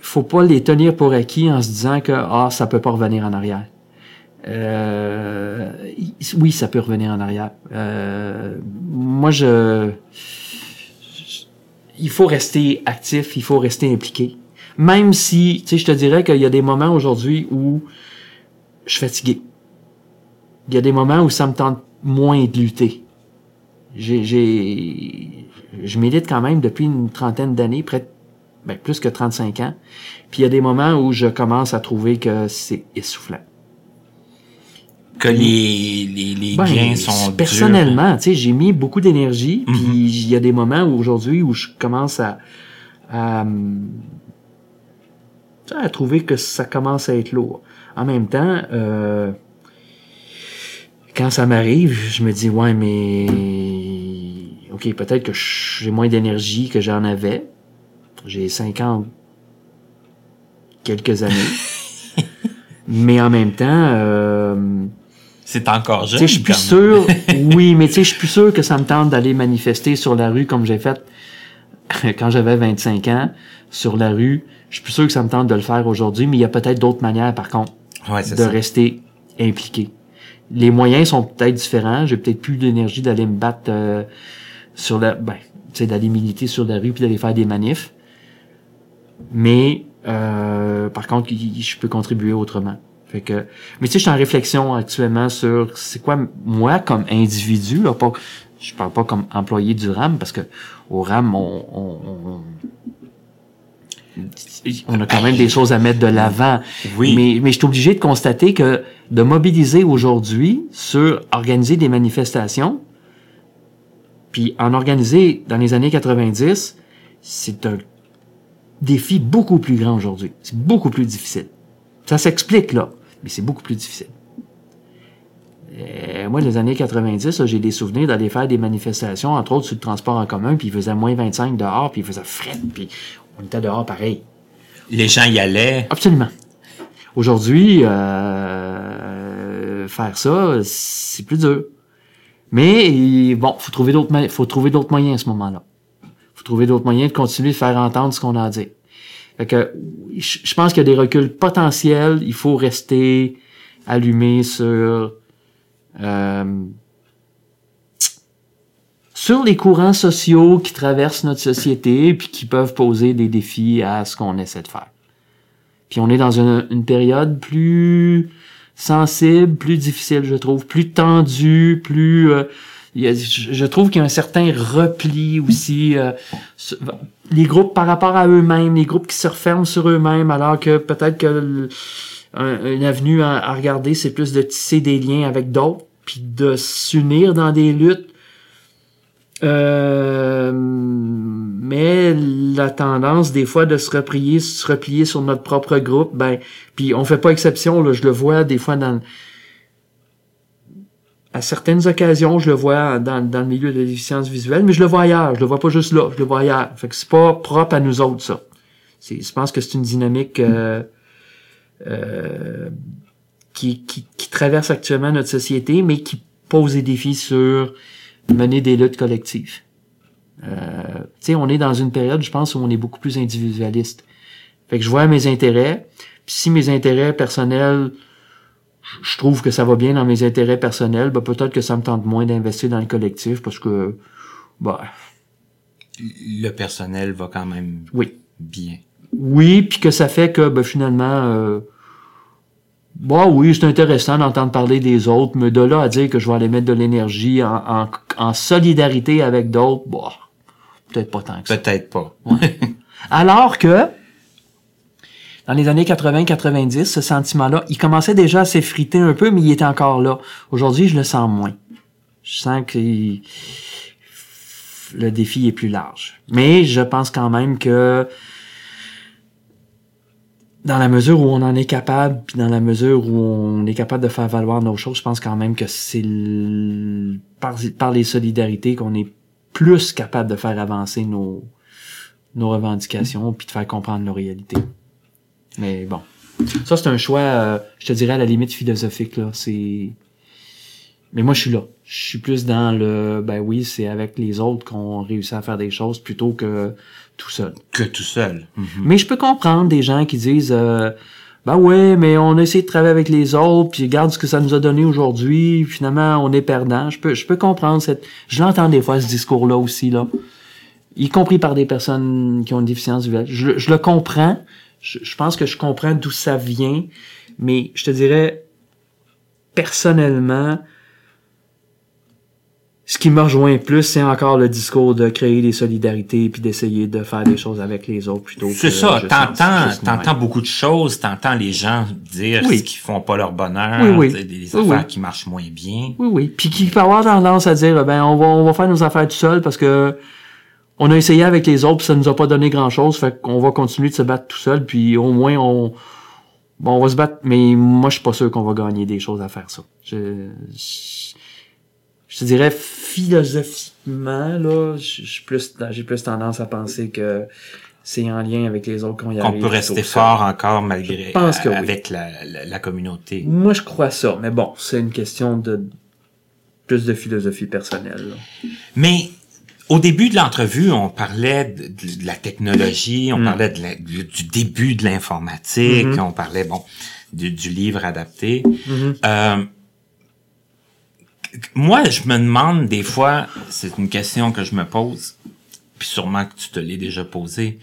faut pas les tenir pour acquis en se disant que ah ça peut pas revenir en arrière. Euh, oui, ça peut revenir en arrière. Euh, moi, je, il faut rester actif, il faut rester impliqué. Même si, tu sais, je te dirais qu'il y a des moments aujourd'hui où je suis fatigué. Il y a des moments où ça me tente moins de lutter. J'ai, je milite quand même depuis une trentaine d'années, près ben, plus que 35 ans. Puis il y a des moments où je commence à trouver que c'est essoufflant. Que les, les, les ben, gains sont Personnellement, tu sais, j'ai mis beaucoup d'énergie, puis mhm. il y a des moments où aujourd'hui où je commence à, à, à trouver que ça commence à être lourd. En même temps, euh, quand ça m'arrive, je me dis ouais mais OK, peut-être que j'ai moins d'énergie que j'en avais. J'ai 50 quelques années. Mais en même temps, euh, c'est encore jeune. Je suis plus sûr. oui, mais tu sais, je suis plus sûr que ça me tente d'aller manifester sur la rue comme j'ai fait quand j'avais 25 ans sur la rue. Je suis plus sûr que ça me tente de le faire aujourd'hui, mais il y a peut-être d'autres manières, par contre, de rester impliqué. Les moyens sont peut-être différents. J'ai peut-être plus d'énergie d'aller me battre euh, sur la, ben, tu sais, d'aller militer sur la rue puis d'aller faire des manifs. Mais euh, par contre, je peux contribuer autrement. Fait que, mais tu sais, je suis en réflexion actuellement sur c'est quoi moi comme individu, là, pas, je parle pas comme employé du RAM parce que au RAM on, on, on a quand même des choses à mettre de l'avant. Oui. Mais, mais je suis obligé de constater que de mobiliser aujourd'hui sur organiser des manifestations, puis en organiser dans les années 90, c'est un défi beaucoup plus grand aujourd'hui. C'est beaucoup plus difficile. Ça s'explique là mais c'est beaucoup plus difficile. Euh, moi, les années 90, j'ai des souvenirs d'aller faire des manifestations, entre autres sur le transport en commun, puis il faisait moins 25 dehors, puis il faisait fret, puis on était dehors pareil. Les gens y allaient? Absolument. Aujourd'hui, euh, faire ça, c'est plus dur. Mais bon, faut trouver d'autres faut trouver d'autres moyens à ce moment-là. Faut trouver d'autres moyens de continuer de faire entendre ce qu'on a à dire. Fait que je pense qu'il y a des reculs potentiels. Il faut rester allumé sur euh, sur les courants sociaux qui traversent notre société puis qui peuvent poser des défis à ce qu'on essaie de faire. Puis on est dans une, une période plus sensible, plus difficile, je trouve, plus tendue, plus euh, je trouve qu'il y a un certain repli aussi. Euh, les groupes par rapport à eux-mêmes, les groupes qui se referment sur eux-mêmes, alors que peut-être que une avenue à, regarder, c'est plus de tisser des liens avec d'autres, puis de s'unir dans des luttes. Euh, mais la tendance des fois de se replier, se replier sur notre propre groupe, ben, puis on fait pas exception, là, je le vois des fois dans à certaines occasions, je le vois dans, dans le milieu de la déficience visuelle, mais je le vois ailleurs. Je le vois pas juste là, je le vois ailleurs. Fait que c'est pas propre à nous autres, ça. je pense que c'est une dynamique euh, euh, qui, qui, qui, traverse actuellement notre société, mais qui pose des défis sur mener des luttes collectives. Euh, on est dans une période, je pense, où on est beaucoup plus individualiste. Fait que je vois mes intérêts, puis si mes intérêts personnels je trouve que ça va bien dans mes intérêts personnels, ben peut-être que ça me tente moins d'investir dans le collectif parce que bah le personnel va quand même oui. bien. Oui, puis que ça fait que ben, finalement euh, bah oui, c'est intéressant d'entendre parler des autres, mais de là à dire que je vais aller mettre de l'énergie en, en, solidarité avec d'autres, bah peut-être pas tant que ça. Peut-être pas. Alors que dans les années 80-90, ce sentiment-là, il commençait déjà à s'effriter un peu, mais il était encore là. Aujourd'hui, je le sens moins. Je sens que le défi est plus large. Mais je pense quand même que dans la mesure où on en est capable, puis dans la mesure où on est capable de faire valoir nos choses, je pense quand même que c'est par, par les solidarités qu'on est plus capable de faire avancer nos, nos revendications, puis de faire comprendre nos réalités. Mais bon. Ça, c'est un choix, euh, je te dirais, à la limite philosophique, là. C'est. Mais moi, je suis là. Je suis plus dans le. Ben oui, c'est avec les autres qu'on réussit à faire des choses plutôt que tout seul. Que tout seul. Mhm. Mais je peux comprendre des gens qui disent. Euh, ben oui, mais on a essayé de travailler avec les autres, puis regarde ce que ça nous a donné aujourd'hui, finalement, on est perdant. Je peux, je peux comprendre cette. Je l'entends des fois, ce discours-là aussi, là. Y compris par des personnes qui ont une déficience visuelle. Je, je le comprends, je, pense que je comprends d'où ça vient, mais je te dirais, personnellement, ce qui me rejoint plus, c'est encore le discours de créer des solidarités puis d'essayer de faire des choses avec les autres plutôt C'est ça, t'entends, t'entends beaucoup de choses, t'entends les gens dire oui. qu'ils font pas leur bonheur, oui, des affaires qui marchent moins bien. Oui, oui. Puis qui peut avoir tendance à dire, ben, on va, on va faire nos affaires tout seul parce que on a essayé avec les autres, puis ça nous a pas donné grand-chose, fait qu'on va continuer de se battre tout seul, puis au moins on bon, on va se battre, mais moi je suis pas sûr qu'on va gagner des choses à faire ça. Je, je, te dirais philosophiquement là, je, plus j'ai plus tendance à penser que c'est en lien avec les autres qu'on y Qu'on peut rester fort encore malgré pense que oui. avec la, la, la communauté. Moi, je crois ça. Mais bon, c'est une question de plus de philosophie personnelle. là. Mais au début de l'entrevue, on parlait de, la technologie, on Mm. parlait de la- du, du début de l'informatique, Mhm. on parlait bon du, du livre adapté. Mhm. Euh, moi, je me demande des fois, c'est une question que je me pose, puis sûrement que tu te l'es déjà posée.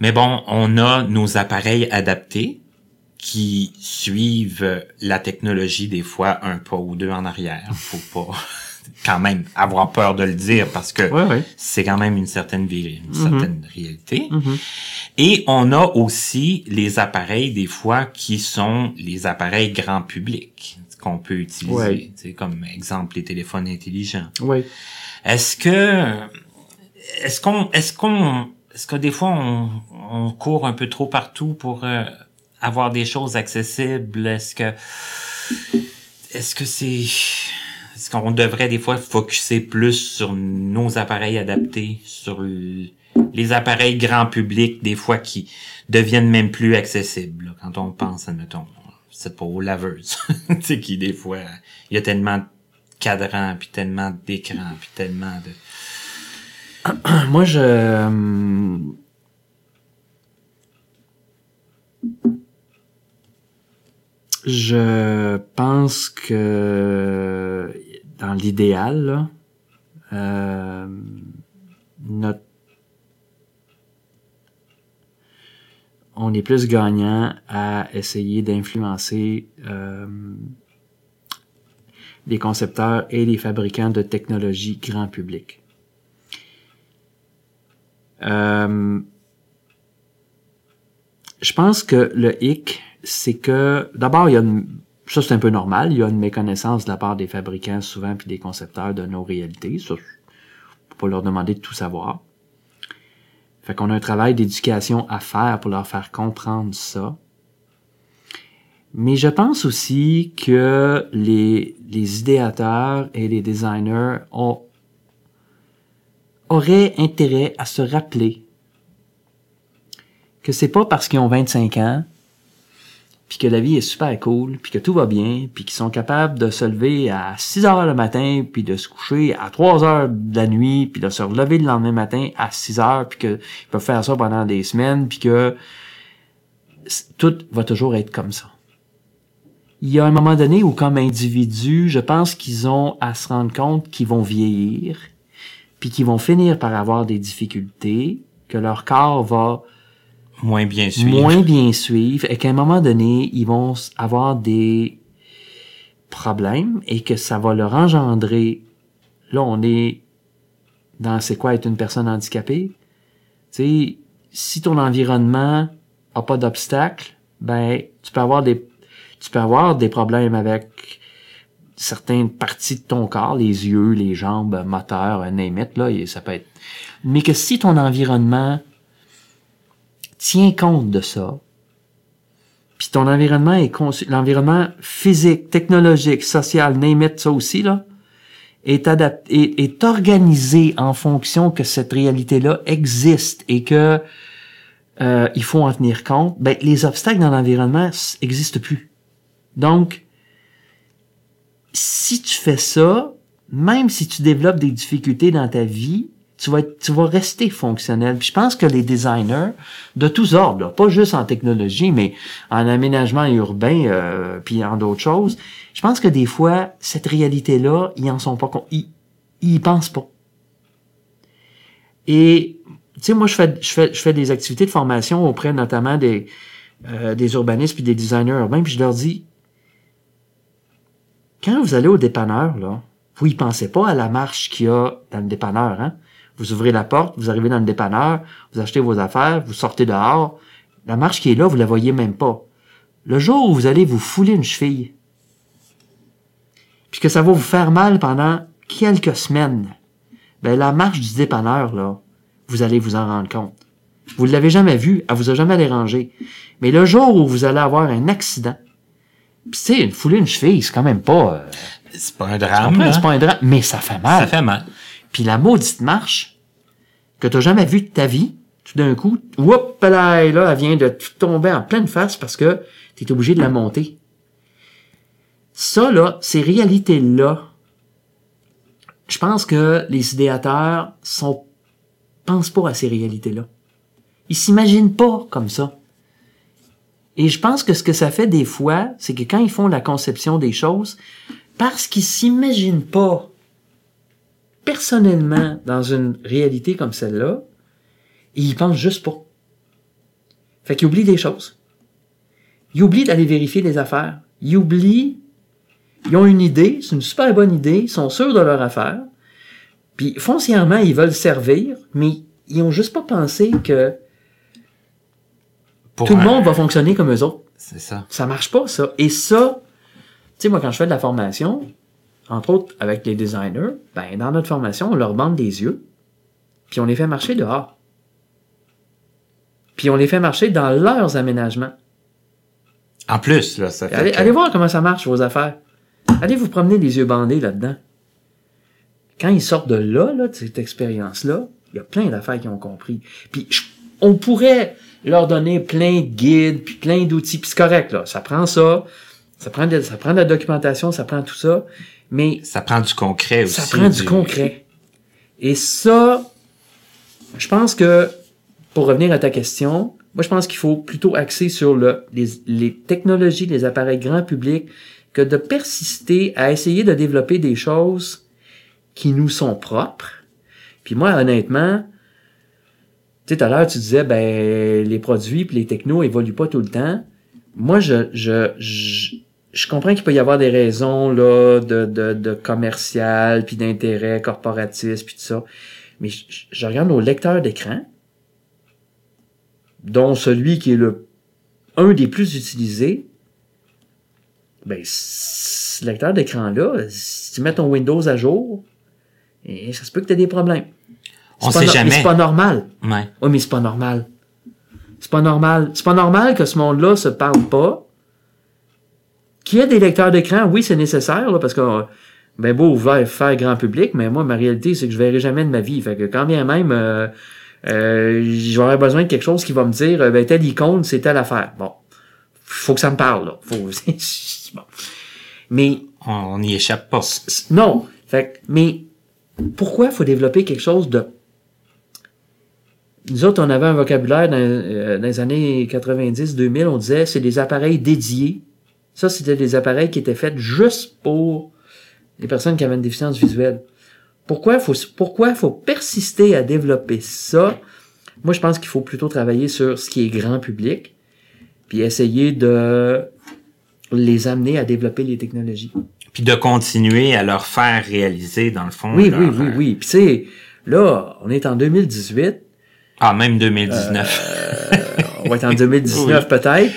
Mais bon, on a nos appareils adaptés qui suivent la technologie des fois un pas ou deux en arrière. Faut pas quand même avoir peur de le dire parce que c'est quand même une certaine, vé- une Mhm. certaine réalité. Mhm. Et on a aussi les appareils des fois qui sont les appareils grand public qu'on peut utiliser, sais, comme exemple les téléphones intelligents. Oui. Est-ce que est-ce qu'on est-ce qu'on est-ce que des fois on, on court un peu trop partout pour euh, avoir des choses accessibles? Est-ce que est-ce que c'est est-ce qu'on devrait des fois focuser plus sur nos appareils adaptés, sur les appareils grand public des fois qui deviennent même plus accessibles là, quand on pense admettons c'est pas aux laveuses tu sais qui des fois il y a tellement de cadrans puis tellement d'écrans puis tellement de Moi, je... euh, Je pense que dans l'idéal, euh, notre... on est plus gagnant à essayer d'influencer euh, les concepteurs et les fabricants de technologies grand public. Euh, je pense que le hic, c'est que d'abord, il y a une, ça c'est un peu normal, il y a une méconnaissance de la part des fabricants souvent puis des concepteurs de nos réalités. Ça, faut pas leur demander de tout savoir. Fait qu'on a un travail d'éducation à faire pour leur faire comprendre ça. Mais je pense aussi que les, les idéateurs et les designers ont auraient intérêt à se rappeler que c'est pas parce qu'ils ont 25 ans, puis que la vie est super cool, puis que tout va bien, puis qu'ils sont capables de se lever à 6 heures le matin, puis de se coucher à 3 heures de la nuit, puis de se relever le lendemain matin à 6 heures, puis qu'ils peuvent faire ça pendant des semaines, puis que tout va toujours être comme ça. Il y a un moment donné où, comme individu, je pense qu'ils ont à se rendre compte qu'ils vont vieillir, puis qu'ils vont finir par avoir des difficultés, que leur corps va moins bien suivre. moins bien suivre, et qu'à un moment donné, ils vont avoir des problèmes et que ça va leur engendrer. Là, on est dans c'est quoi être une personne handicapée. Tu sais, si ton environnement a pas d'obstacle, ben tu peux avoir des tu peux avoir des problèmes avec certaines parties de ton corps, les yeux, les jambes, moteurs, name it, là, et ça peut être. Mais que si ton environnement tient compte de ça, puis ton environnement est l'environnement physique, technologique, social, name ça aussi, là, est adapté, est, est organisé en fonction que cette réalité-là existe et que euh, il faut en tenir compte, ben, les obstacles dans l'environnement n'existent plus. Donc, si tu fais ça, même si tu développes des difficultés dans ta vie, tu vas, être- tu vas rester fonctionnel. Puis je pense que les designers de tous ordres, pas juste en technologie, mais en aménagement urbain, euh, puis en d'autres choses, je pense que des fois, cette réalité-là, ils en sont pas ils, ils pensent pas. Et tu sais, moi, je fais, je fais, je fais des activités de formation auprès notamment des, euh, des urbanistes puis des designers urbains, puis je leur dis, quand vous allez au dépanneur, là, vous y pensez pas à la marche qu'il y a dans le dépanneur, hein? Vous ouvrez la porte, vous arrivez dans le dépanneur, vous achetez vos affaires, vous sortez dehors. La marche qui est là, vous la voyez même pas. Le jour où vous allez vous fouler une cheville, puis que ça va vous faire mal pendant quelques semaines, ben la marche du dépanneur, là, vous allez vous en rendre compte. Vous ne l'avez jamais vue, elle vous a jamais dérangé. Mais le jour où vous allez avoir un accident, puis tu sais, une foulée une cheville, c'est quand même pas... euh, C'est pas un drame. C'est pas un drame, mais ça fait mal. Ça fait mal. Puis la maudite marche que t'as jamais vue de ta vie, tout d'un coup, whoop, là, elle vient de tomber en pleine face parce que tu es obligé de la monter. Ça, là, ces réalités-là, je pense que les idéateurs sont, pensent pas à ces réalités-là. Ils s'imaginent pas comme ça. Et je pense que ce que ça fait des fois, c'est que quand ils font la conception des choses, parce qu'ils s'imaginent pas personnellement dans une réalité comme celle-là, ils pensent juste pas. Fait qu'ils oublient des choses. Ils oublient d'aller vérifier les affaires. Ils oublient, ils ont une idée, c'est une super bonne idée, ils sont sûrs de leur affaire. Puis foncièrement, ils veulent servir, mais ils ont juste pas pensé que tout le monde va fonctionner comme eux autres. C'est ça. Ça marche pas, ça. Et ça, tu sais, moi, quand je fais de la formation, entre autres avec les designers, ben, dans notre formation, on leur bande des yeux, puis on les fait marcher dehors. Puis on les fait marcher dans leurs aménagements. En plus, là, ça fait allez, allez voir comment ça marche, vos affaires. Allez vous promener les yeux bandés là-dedans. Quand ils sortent de là, là de cette expérience-là, il y a plein d'affaires qui ont compris. Puis on pourrait leur donner plein de guides, puis plein d'outils, puis c'est correct, là. Ça prend ça, ça prend, de, ça prend de la documentation, ça prend tout ça, mais... Ça prend du concret aussi. Ça prend du, concret. Et ça, je pense que, pour revenir à ta question, moi, je pense qu'il faut plutôt axer sur le, les, les technologies, les appareils grand public, que de persister à essayer de développer des choses qui nous sont propres. Puis moi, honnêtement, tu sais, tout à l'heure, tu disais, ben, les produits puis les technos évoluent pas tout le temps. Moi, je, je, je, comprends qu'il peut y avoir des raisons, là, de, de, de commercial, puis d'intérêt corporatiste, puis tout ça. Mais je, regarde nos lecteurs d'écran, dont celui qui est le, un des plus utilisés. Ben, ce lecteur d'écran-là, si tu mets ton Windows à jour, et ça se peut que tu aies des problèmes. On sait jamais. c'est pas normal. Ouais. Oui, mais c'est pas normal. C'est pas normal. C'est pas normal que ce monde-là se parle pas. Qu'il y ait des lecteurs d'écran, oui, c'est nécessaire, là, parce que, ben, beau, faire, faire grand public, mais moi, ma réalité, c'est que je verrai jamais de ma vie. Fait que quand bien même, euh, euh, j'aurais besoin de quelque chose qui va me dire, euh, ben, telle icône, c'est telle affaire. Bon. Faut que ça me parle, là. Faut, bon. Mais. On n'y échappe pas. Non. Fait mais, pourquoi faut développer quelque chose de nous autres, on avait un vocabulaire dans, euh, les années 90-2000, on disait c'est des appareils dédiés. Ça, c'était des appareils qui étaient faits juste pour les personnes qui avaient une déficience visuelle. Pourquoi faut, pourquoi faut persister à développer ça? Moi, je pense qu'il faut plutôt travailler sur ce qui est grand public, puis essayer de les amener à développer les technologies. Puis de continuer à leur faire réaliser, dans le fond. Oui, oui, oui, oui. Puis tu sais, là, on est en 2018 ah, même 2019. Euh, on va être en 2019 peut-être.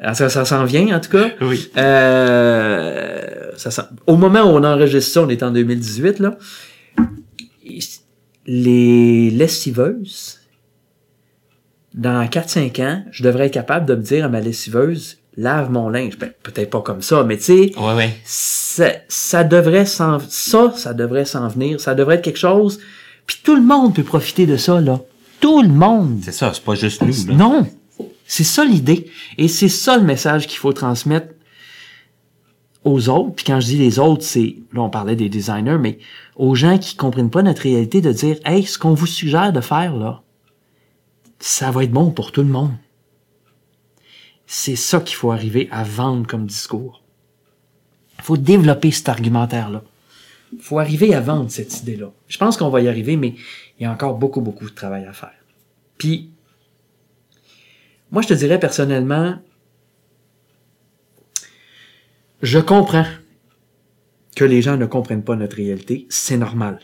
Ah, ça, ça s'en vient, en tout cas. Oui. Euh, ça Au moment où on enregistre ça, on est en 2018, là. Les lessiveuses, dans 4-5 ans, je devrais être capable de me dire à ma lessiveuse, lave mon linge. Ben, peut-être pas comme ça, mais tu sais, ouais, ouais. ça, ça devrait s'en, ça, ça devrait s'en venir. Ça devrait être quelque chose. Puis tout le monde peut profiter de ça, là tout le monde. C'est ça, c'est pas juste nous. Là. Non, c'est ça l'idée. Et c'est ça le message qu'il faut transmettre aux autres. Puis quand je dis les autres, c'est, là on parlait des designers, mais aux gens qui comprennent pas notre réalité, de dire, hey, ce qu'on vous suggère de faire là, ça va être bon pour tout le monde. C'est ça qu'il faut arriver à vendre comme discours. Il faut développer cet argumentaire-là. Il faut arriver à vendre cette idée-là. Je pense qu'on va y arriver, mais il y a encore beaucoup, beaucoup de travail à faire. Puis, moi, je te dirais personnellement, je comprends que les gens ne comprennent pas notre réalité. C'est normal.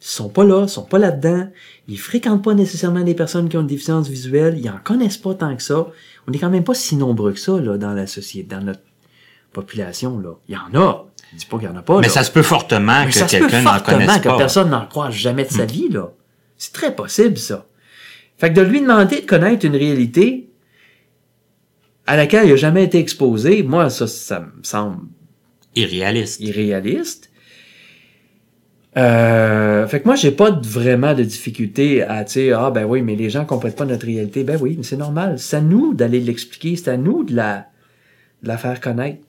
Ils sont pas là, ils sont pas là-dedans. Ils fréquentent pas nécessairement des personnes qui ont une déficience visuelle. Ils en connaissent pas tant que ça. On est quand même pas si nombreux que ça, là, dans la société, dans notre population, là. Il y en a. Je dis pas qu'il y en a pas. Mais ça se peut fortement que quelqu'un n'en connaisse pas. que personne n'en croise jamais de sa hmm. vie, là. C'est très possible, ça. Fait que de lui demander de connaître une réalité à laquelle il n'a jamais été exposé, moi, ça, ça me semble irréaliste. Irréaliste. Euh, fait que moi, j'ai pas vraiment de difficulté à, tu ah ben oui, mais les gens comprennent pas notre réalité. Ben oui, mais c'est normal. C'est à nous d'aller l'expliquer, c'est à nous de la, de la faire connaître.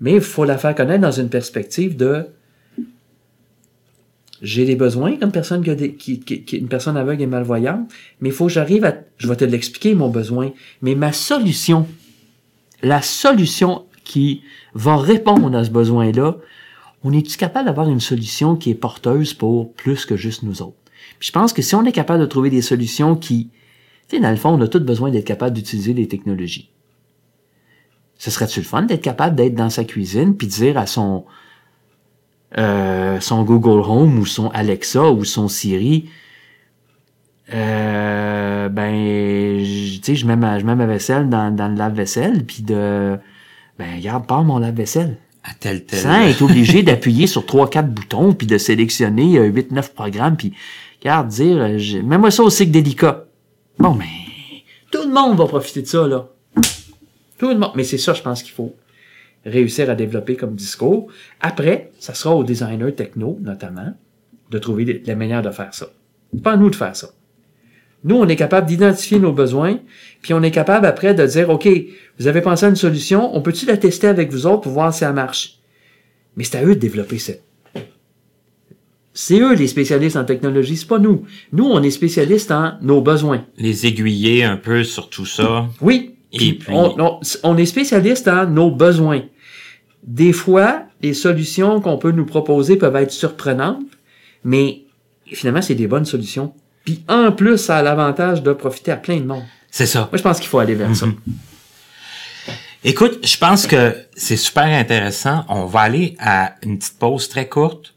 Mais il faut la faire connaître dans une perspective de j'ai des besoins comme personne qui, qui, une personne aveugle et malvoyante, mais il faut que j'arrive à, je vais te l'expliquer mon besoin, mais ma solution, la solution qui va répondre à ce besoin-là, on est-tu capable d'avoir une solution qui est porteuse pour plus que juste nous autres? Puis je pense que si on est capable de trouver des solutions qui, tu sais, dans le fond, on a tous besoin d'être capable d'utiliser les technologies. Ce serait-tu le fun d'être capable d'être dans sa cuisine puis de dire à son, euh, son Google Home ou son Alexa ou son Siri, euh, ben, tu sais, je mets ma, je mets ma vaisselle dans, dans le lave-vaisselle puis de, ben, regarde, pas mon lave-vaisselle à tel tel. Sans être obligé d'appuyer sur trois quatre boutons puis de sélectionner euh, huit neuf programmes puis regarde dire euh, mets-moi ça au cycle délicat. Bon mais tout le monde va profiter de ça là. Tout le monde. Mais c'est ça je pense qu'il faut réussir à développer comme discours. Après, ça sera aux designers techno notamment de trouver la manière de faire ça. Pas à nous de faire ça. Nous, on est capable d'identifier nos besoins, puis on est capable après de dire, OK, vous avez pensé à une solution, on peut-tu la tester avec vous autres pour voir si ça marche? Mais c'est à eux de développer ça. C'est eux les spécialistes en technologie, c'est pas nous. Nous, on est spécialistes en nos besoins. Les aiguiller un peu sur tout ça. Oui. Et puis... on, on est spécialiste en nos besoins. Des fois, les solutions qu'on peut nous proposer peuvent être surprenantes, mais finalement, c'est des bonnes solutions puis en plus, ça a l'avantage de profiter à plein de monde. C'est ça. Moi, je pense qu'il faut aller vers ça. Mhm. Écoute, je pense que c'est super intéressant. On va aller à une petite pause très courte.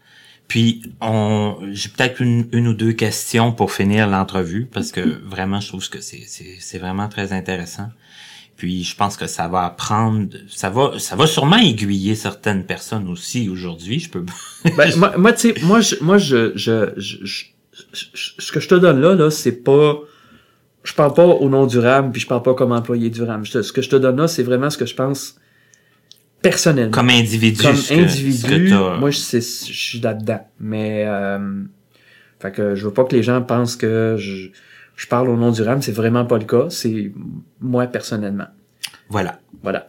Puis on, j'ai peut-être une, une, ou deux questions pour finir l'entrevue parce que vraiment, je trouve que c'est vraiment très intéressant. Puis je pense que ça va apprendre, ça va, ça va sûrement aiguiller certaines personnes aussi aujourd'hui. Je peux. ben, moi, moi tu sais, moi, je, moi, je, je, je ce que je te donne là, là, c'est pas. Je parle pas au nom du RAM, puis je parle pas comme employé du RAM. ce que je te donne là, c'est vraiment ce que je pense personnellement. Comme individu. Comme individu, moi, je, je suis là-dedans. Mais, euh, fait que je veux pas que les gens pensent que je, je parle au nom du RAM. C'est vraiment pas le cas. C'est moi personnellement. Voilà. Voilà.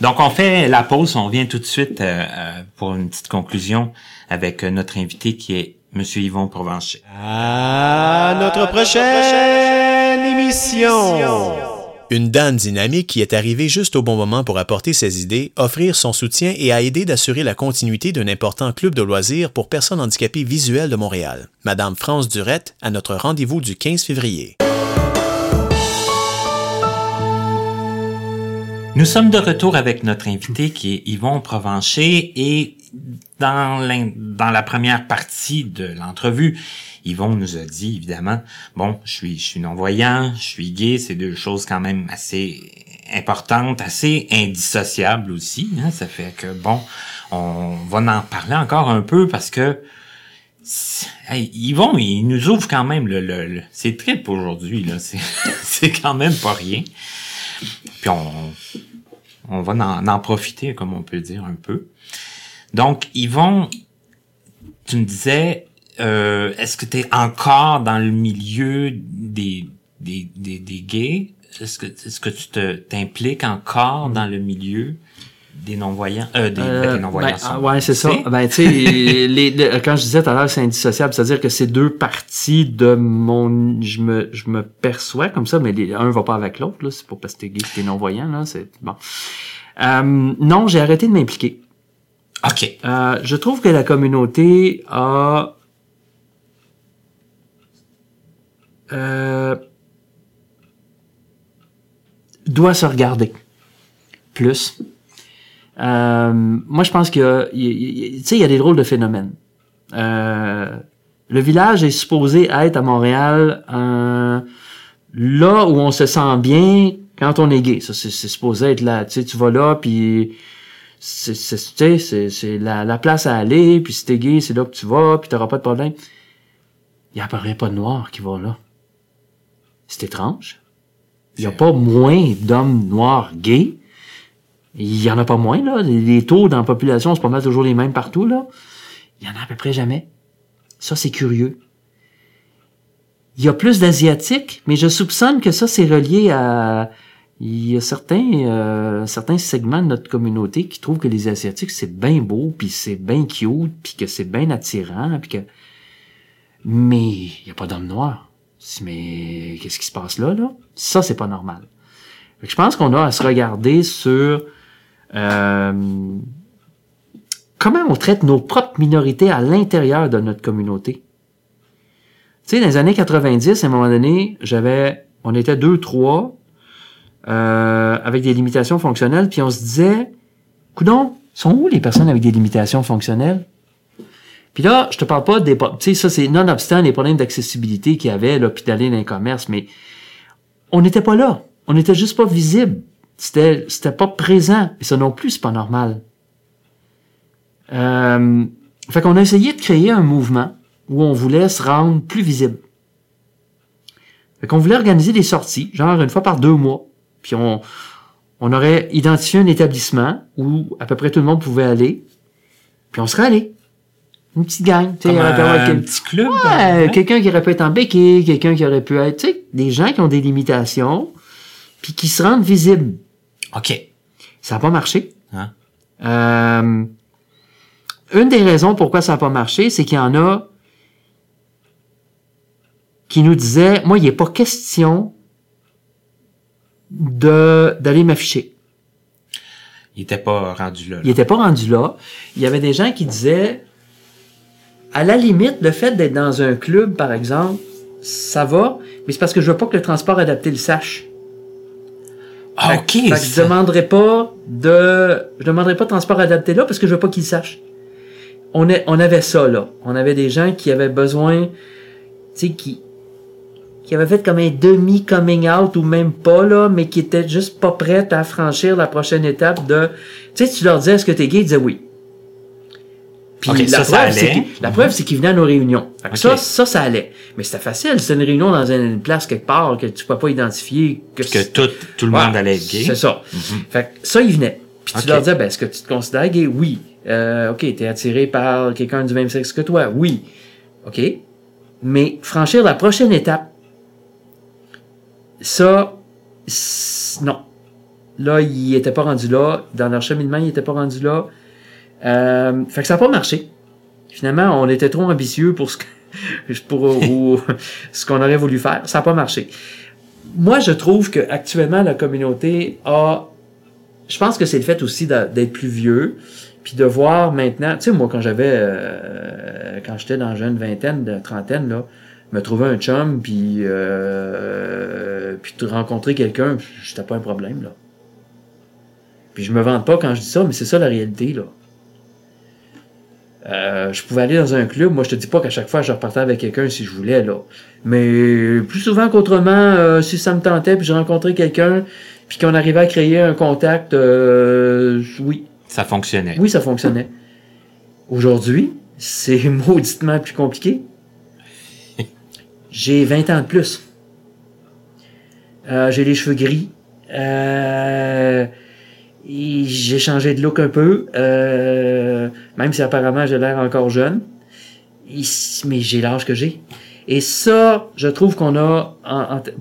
Donc, on fait la pause. On vient tout de suite euh, euh pour une petite conclusion avec euh, notre invité qui est Monsieur Yvon Provencher. À notre prochaine émission. Une dame dynamique qui est arrivée juste au bon moment pour apporter ses idées, offrir son soutien et a aidé d'assurer la continuité d'un important club de loisirs pour personnes handicapées visuelles de Montréal. Madame France Durette, à notre rendez-vous du 15 février. Nous sommes de retour avec notre invité qui est Yvon Provencher et dans, la première partie de l'entrevue, Yvon nous a dit évidemment, bon, je suis, je suis non-voyant, je suis gay, c'est deux choses quand même assez importantes, assez indissociables aussi. Hein, ça fait que bon, on va en parler encore un peu parce que hey, Yvon, il nous ouvre quand même le, le, c'est trip aujourd'hui là, c'est c'est quand même pas rien. Puis on on va en, en profiter comme on peut dire un peu. Donc, Yvon, tu me disais, euh, est-ce que tu es encore dans le milieu des, des, des, des gays? Est-ce que, est-ce que tu te, t'impliques encore dans le milieu des non-voyants? Euh, des, euh, des non-voyants. Ben, ouais, c'est ça. Ben, tu sais, les, quand je disais tout à l'heure, c'est indissociable, c'est-à-dire que c'est deux parties de mon, je me, je me perçois comme ça, mais les, un va pas avec l'autre, là. C'est pas parce que t'es gay que t'es non-voyant, là. C'est, bon. Euh, non, j'ai arrêté de m'impliquer. OK. Euh, je trouve que la communauté a euh, doit se regarder plus. Euh, moi, je pense qu'il y, a, y a des drôles de phénomènes. Euh, le village est supposé être à Montréal là où on se sent bien quand on est gay. Ça, c'est supposé être là. Tu sais, tu vas là, puis c'est c'est la, la place à aller, puis si t'es gay, c'est là que tu vas, puis t'auras pas de problème. Il apparaît pas de noir qui va là. C'est étrange. Il y a pas moins d'hommes noirs gays. Il y en a pas moins, là. Les, taux dans la population, c'est pas mal toujours les mêmes partout, là. Il y en a à peu près jamais. Ça, c'est curieux. Il y a plus d'Asiatiques, mais je soupçonne que ça, c'est relié à... Il y a certains, euh, certains segments de notre communauté qui trouvent que les Asiatiques, c'est bien beau, puis c'est bien cute, puis que c'est bien attirant, puis que... Mais il n'y a pas d'homme noir. Mais qu'est-ce qui se passe là, là? Ça, c'est pas normal. je pense qu'on a à se regarder sur... Euh, comment on traite nos propres minorités à l'intérieur de notre communauté. Tu sais, dans les années 90, à un moment donné, j'avais, on était deux, trois, euh, avec des limitations fonctionnelles, puis on se disait, coudon, sont où les personnes avec des limitations fonctionnelles? Puis là, je te parle pas des... Tu sais, ça, c'est nonobstant les problèmes d'accessibilité qu'il y avait, là, puis d'aller dans les commerces, mais on n'était pas là. On n'était juste pas visible. C'était, c'était pas présent. Et ça non plus, c'est pas normal. Euh, fait qu'on a essayé de créer un mouvement où on voulait se rendre plus visible. Fait qu'on voulait organiser des sorties, genre une fois par deux mois. Puis on, on aurait identifié un établissement où à peu près tout le monde pouvait aller. Puis on serait allé. Une petite gang. Tu sais, un, petit club. Ouais, quelqu'un qui aurait pu être en béquille, quelqu'un qui aurait pu être, tu sais, des gens qui ont des limitations, puis qui se rendent visibles. OK. Ça n'a pas marché. Hein? Euh, une des raisons pourquoi ça n'a pas marché, c'est qu'il y en a qui nous disaient, moi, il n'est pas question de d'aller m'afficher. Il n'était pas rendu là, Il n'était pas rendu là. Il y avait des gens qui disaient, à la limite, le fait d'être dans un club, par exemple, ça va, mais c'est parce que je veux pas que le transport adapté le sache. Ah, ok. Fait que je demanderai pas de, je demanderai pas de transport adapté là parce que je veux pas qu'il sache on, est, on avait ça, là. On avait des gens qui avaient besoin, tu sais, qui, qui avaient fait comme un demi-coming out ou même pas, là, mais qui étaient juste pas prêts à franchir la prochaine étape de, tu sais, tu leur disais, est-ce que t'es gay? Ils disaient oui. Puis la, preuve, c'est la preuve, c'est qu'ils venaient à nos réunions. ça, ça, ça allait. Mais c'était facile. C'était une réunion dans une place quelque part que tu peux pas identifier. Que, que tout, tout le monde allait être gay. C'est ça. Mhm. Fait que ça, ils venaient. Puis tu leur disais, ben, est-ce que tu te considères gay? Oui. Euh, OK, tu es attiré par quelqu'un du même sexe que toi? Oui. OK. Mais franchir la prochaine étape, ça, non. Là, il était pas rendu là. Dans leur cheminement, il était pas rendu là. Euh, fait que ça n'a pas marché. Finalement, on était trop ambitieux pour ce pour ce qu'on aurait voulu faire. Ça n'a pas marché. Moi, je trouve que actuellement la communauté a. Je pense que c'est le fait aussi d'être plus vieux. Puis de voir maintenant, tu sais, moi, quand j'avais, euh, quand j'étais dans la jeune vingtaine, de trentaine, là, me trouver un chum, puis, euh, puis de rencontrer quelqu'un, c'était pas un problème, là. Puis je me vante pas quand je dis ça, mais c'est ça la réalité, là. Euh, je pouvais aller dans un club, moi je te dis pas qu'à chaque fois je repartais avec quelqu'un si je voulais, là. Mais plus souvent qu'autrement, si ça me tentait, puis je rencontrais quelqu'un, puis qu'on arrivait à créer un contact, oui, ça fonctionnait. Oui, ça fonctionnait. Aujourd'hui, c'est mauditement plus compliqué. J'ai 20 ans de plus. Euh, j'ai les cheveux gris. Euh, j'ai changé de look un peu. Euh, même si apparemment j'ai l'air encore jeune. mais j'ai l'âge que j'ai. Et ça, je trouve qu'on a,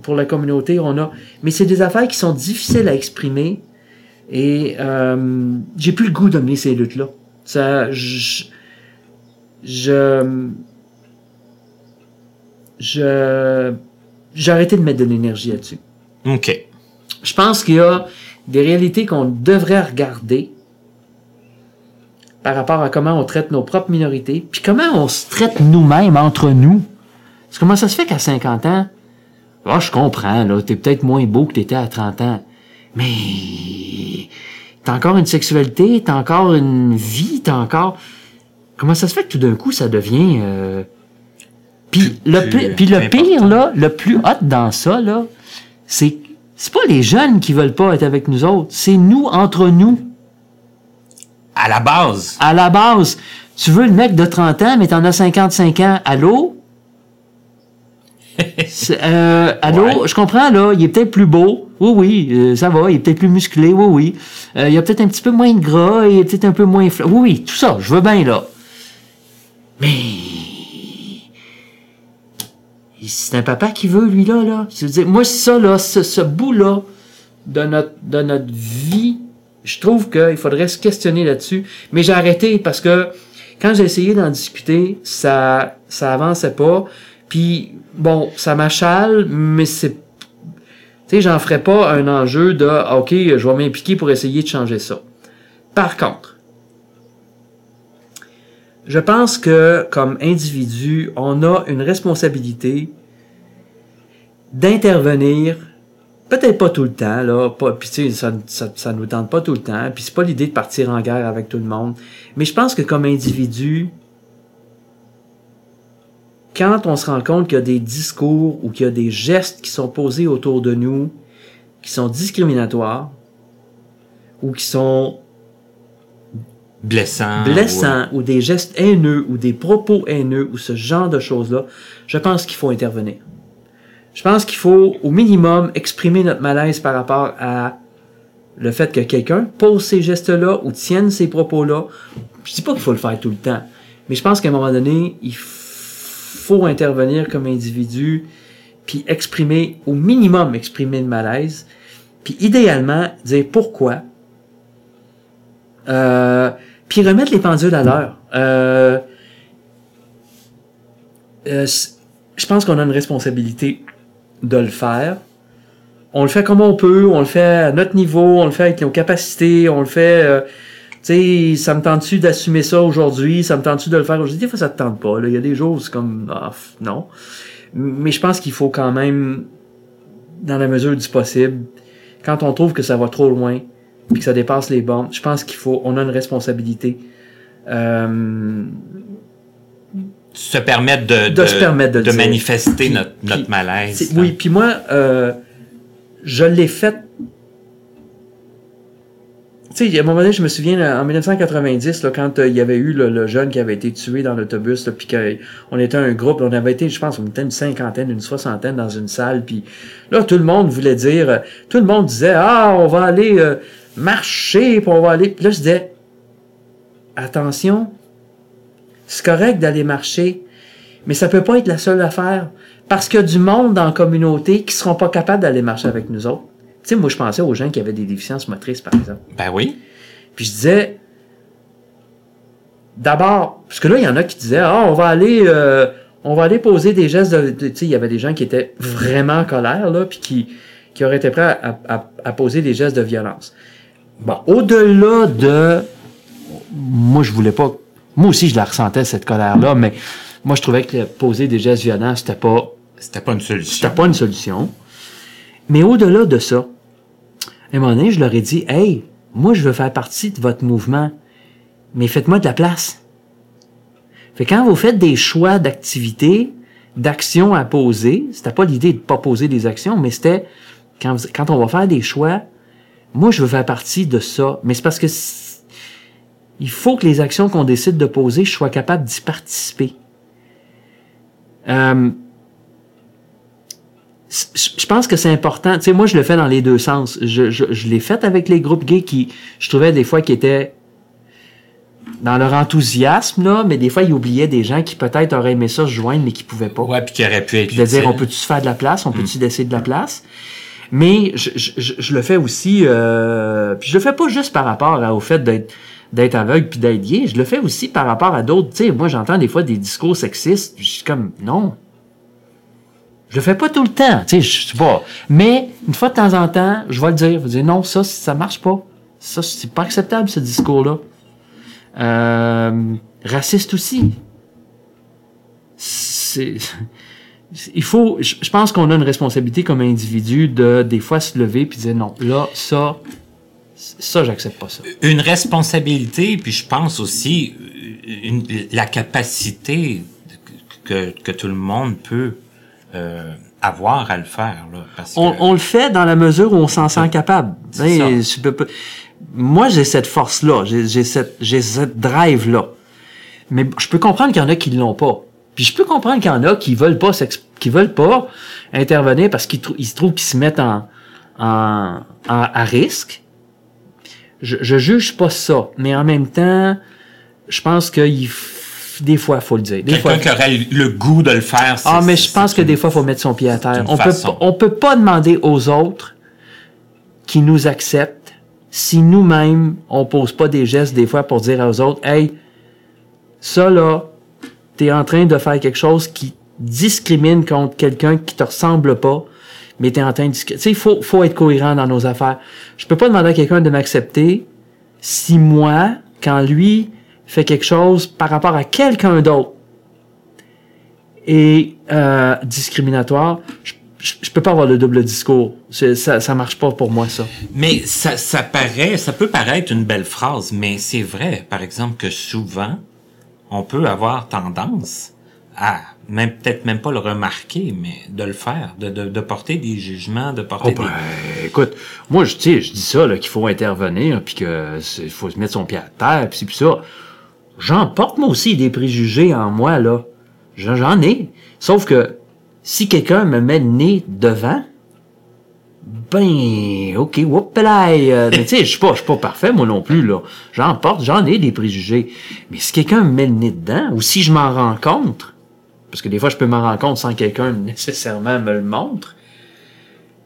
pour la communauté, on a. Mais c'est des affaires qui sont difficiles à exprimer et euh, j'ai plus le goût de mener ces luttes-là. Ça, je, je, je, j'ai arrêté de mettre de l'énergie là-dessus. OK. Je pense qu'il y a des réalités qu'on devrait regarder par rapport à comment on traite nos propres minorités, puis comment on se traite nous-mêmes entre nous. Parce comment ça se fait qu'à 50 ans, oh, je comprends, là, t'es peut-être moins beau que t'étais à 30 ans. Mais t'as encore une sexualité, t'as encore une vie, t'as encore. Comment ça se fait que tout d'un coup ça devient. Euh... Puis le, puis le pire là, le plus hot dans ça là, c'est c'est pas les jeunes qui veulent pas être avec nous autres, c'est nous entre nous. À la base. À la base. Tu veux le mec de 30 ans, mais t'en as 55 ans. Allô? euh, allô, je comprends, là, il est peut-être plus beau. Oui, oui, euh, ça va, il est peut-être plus musclé, oui, oui. Euh, il a peut-être un petit peu moins de gras, il est peut-être un peu moins... Oui, oui, tout ça, je veux bien, là. Mais... c'est un papa qui veut, lui, là, là. moi, ça, là, ce, ce bout-là de notre, de notre vie, je trouve qu'il faudrait se questionner là-dessus. Mais j'ai arrêté parce que quand j'ai essayé d'en discuter, ça, ça avançait pas. Puis, bon, ça m'achale, mais c'est, tu sais, j'en ferais pas un enjeu de, OK, je vais m'impliquer pour essayer de changer ça. Par contre, je pense que comme individu, on a une responsabilité d'intervenir, peut-être pas tout le temps, là, pas, puis tu sais, ça, ça, ça, nous tente pas tout le temps, puis c'est pas l'idée de partir en guerre avec tout le monde, mais je pense que comme individu, quand on se rend compte qu'il y a des discours ou qu'il y a des gestes qui sont posés autour de nous, qui sont discriminatoires, ou qui sont blessants, blessants ou, des gestes haineux ou des propos haineux ou ce genre de choses-là, je pense qu'il faut intervenir. Je pense qu'il faut au minimum exprimer notre malaise par rapport à le fait que quelqu'un pose ces gestes-là ou tienne ces propos-là. Je dis pas qu'il faut le faire tout le temps, mais je pense qu'à un moment donné, il faut intervenir comme individu puis exprimer au minimum exprimer le malaise, puis idéalement dire pourquoi. Euh, puis remettre les pendules à l'heure. Euh, euh, je pense qu'on a une responsabilité de le faire. On le fait comme on peut, on le fait à notre niveau, on le fait avec nos capacités, on le fait. Euh, tu sais, ça me tente-tu d'assumer ça aujourd'hui, ça me tente-tu de le faire aujourd'hui? Des fois, ça te tente pas. Il y a des jours, c'est comme, ah, non. Mais je pense qu'il faut quand même, dans la mesure du possible, quand on trouve que ça va trop loin, puis que ça dépasse les bornes, je pense qu'il faut, on a une responsabilité. Euh, se permettre de, de, se permettre de, manifester notre, notre malaise. Oui, puis moi, euh, je l'ai fait. Tu sais, à un moment donné, je me souviens, en 1990, là, quand euh, il y avait eu le, jeune qui avait été tué dans l'autobus, puis qu'on était un groupe, on avait été, je pense, on était une cinquantaine, une soixantaine dans une salle, puis là, tout le monde voulait dire, tout le monde disait, ah, on va aller marcher, puis on va aller. Puis là, je disais, attention, c'est correct d'aller marcher, mais ça peut pas être la seule affaire. Parce qu'il y a du monde dans la communauté qui seront pas capables d'aller marcher avec nous autres. Tu sais, moi, je pensais aux gens qui avaient des déficiences motrices, par exemple. Ben oui. Puis je disais, d'abord, parce que là, il y en a qui disaient, ah, on va aller, euh, on va aller poser des gestes de, tu sais, il y avait des gens qui étaient vraiment en colère, là, puis qui, qui auraient été prêts à, à poser des gestes de violence. Bon, au-delà de, moi, je voulais pas, moi aussi, je la ressentais, cette colère-là, mais moi, je trouvais que poser des gestes violents, c'était pas, c'était pas une solution. C'était pas une solution. Mais au-delà de ça, à un moment donné, je leur ai dit, hey, moi, je veux faire partie de votre mouvement, mais faites-moi de la place. Fait quand vous faites des choix d'activités, d'actions à poser, c'était pas l'idée de pas poser des actions, mais c'était quand, quand on va faire des choix, moi, je veux faire partie de ça, mais c'est parce que il faut que les actions qu'on décide de poser, je sois capable d'y participer. Euh, je pense que c'est important. Tu sais, moi, je le fais dans les deux sens. Je, je, je l'ai fait avec les groupes gays qui, je trouvais des fois qui étaient dans leur enthousiasme, là, mais des fois, ils oubliaient des gens qui peut-être auraient aimé ça se joindre, mais qui pouvaient pas. Ouais, puis qui auraient pu être. De dire, on peut-tu se faire de la place? On peut-tu mm. laisser de la place? Mais je, je, je, le fais aussi, euh, puis je le fais pas juste par rapport au fait d'être d'être aveugle puis d'être gay, je le fais aussi par rapport à d'autres. Tu sais, moi j'entends des fois des discours sexistes, je suis comme non. Je le fais pas tout le temps, tu sais, je sais pas. Mais une fois de temps en temps, je vais le dire, je vais dire non, ça ça marche pas. Ça c'est pas acceptable ce discours-là. Euh, raciste aussi. C'est il faut, je pense qu'on a une responsabilité comme individu de des fois se lever puis dire non, là, ça, ça, j'accepte pas ça. Une responsabilité, puis je pense aussi une, la capacité que, que, tout le monde peut euh, avoir à le faire. Là, parce on, on, le fait dans la mesure où on s'en sent capable. moi, j'ai cette force-là, j'ai cette, cette drive-là. Mais je peux comprendre qu'il y en a qui l'ont pas. Puis je peux comprendre qu'il y en a qui veulent pas qui veulent pas intervenir parce qu'ils se trouvent qu'ils se mettent en, en, à risque. Je, je juge pas ça, mais en même temps, je pense qu'il des fois, faut le dire. Quelqu'un qui aurait le goût de le faire. Ah, mais je pense que des fois, faut mettre son pied à terre. On peut, on peut pas demander aux autres qui nous acceptent si nous-mêmes, on pose pas des gestes des fois pour dire aux autres, hey, ça là, t'es en train de faire quelque chose qui discrimine contre quelqu'un qui te ressemble pas, mais t'es en train de discriminer. Tu sais, il faut, faut être cohérent dans nos affaires. Je peux pas demander à quelqu'un de m'accepter si moi, quand lui fait quelque chose par rapport à quelqu'un d'autre et euh, discriminatoire, je, je, peux pas avoir le double discours. Ça, ça marche pas pour moi, ça. Mais ça, ça paraît, ça peut paraître une belle phrase, mais c'est vrai, par exemple, que souvent, on peut avoir tendance à même peut-être même pas le remarquer, mais de le faire, de, de, de porter des jugements, de porter oh, des... Ben, écoute, moi je, je dis ça, qu'il faut intervenir, puis que faut se mettre son pied à terre, puis puis ça. J'en porte moi aussi des préjugés en moi, là. J'en ai. Sauf que si quelqu'un me met le nez devant, ben, ok, whoop euh, Mais tu sais, je suis pas, je suis pas parfait, moi non plus, là. J'en porte, j'en ai des préjugés. Mais si quelqu'un me met le nez dedans, ou si je m'en rencontre, parce que des fois, je peux m'en rendre compte sans que quelqu'un nécessairement me le montre.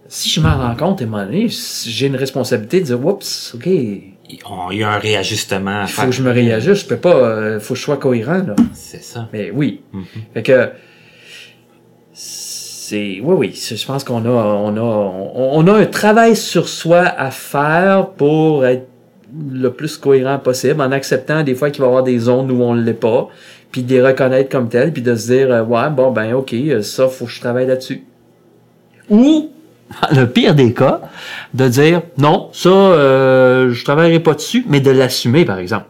Si je m'en rends compte, et j'ai une responsabilité de dire, oups, OK. Il y a un réajustement à Il faut que je me réajuste. Je peux pas, euh, faut que je sois cohérent, là. C'est ça. Mais oui. Mm-hmm. Fait que, c'est, oui, oui. Je pense qu'on a, on a, on a un travail sur soi à faire pour être le plus cohérent possible, en acceptant des fois qu'il va y avoir des zones où on ne l'est pas, puis de les reconnaître comme telles, puis de se dire, euh, ouais, bon, ben ok, euh, ça, faut que je travaille là-dessus. Ou, le pire des cas, de dire, non, ça, euh, je travaillerai pas dessus, mais de l'assumer, par exemple.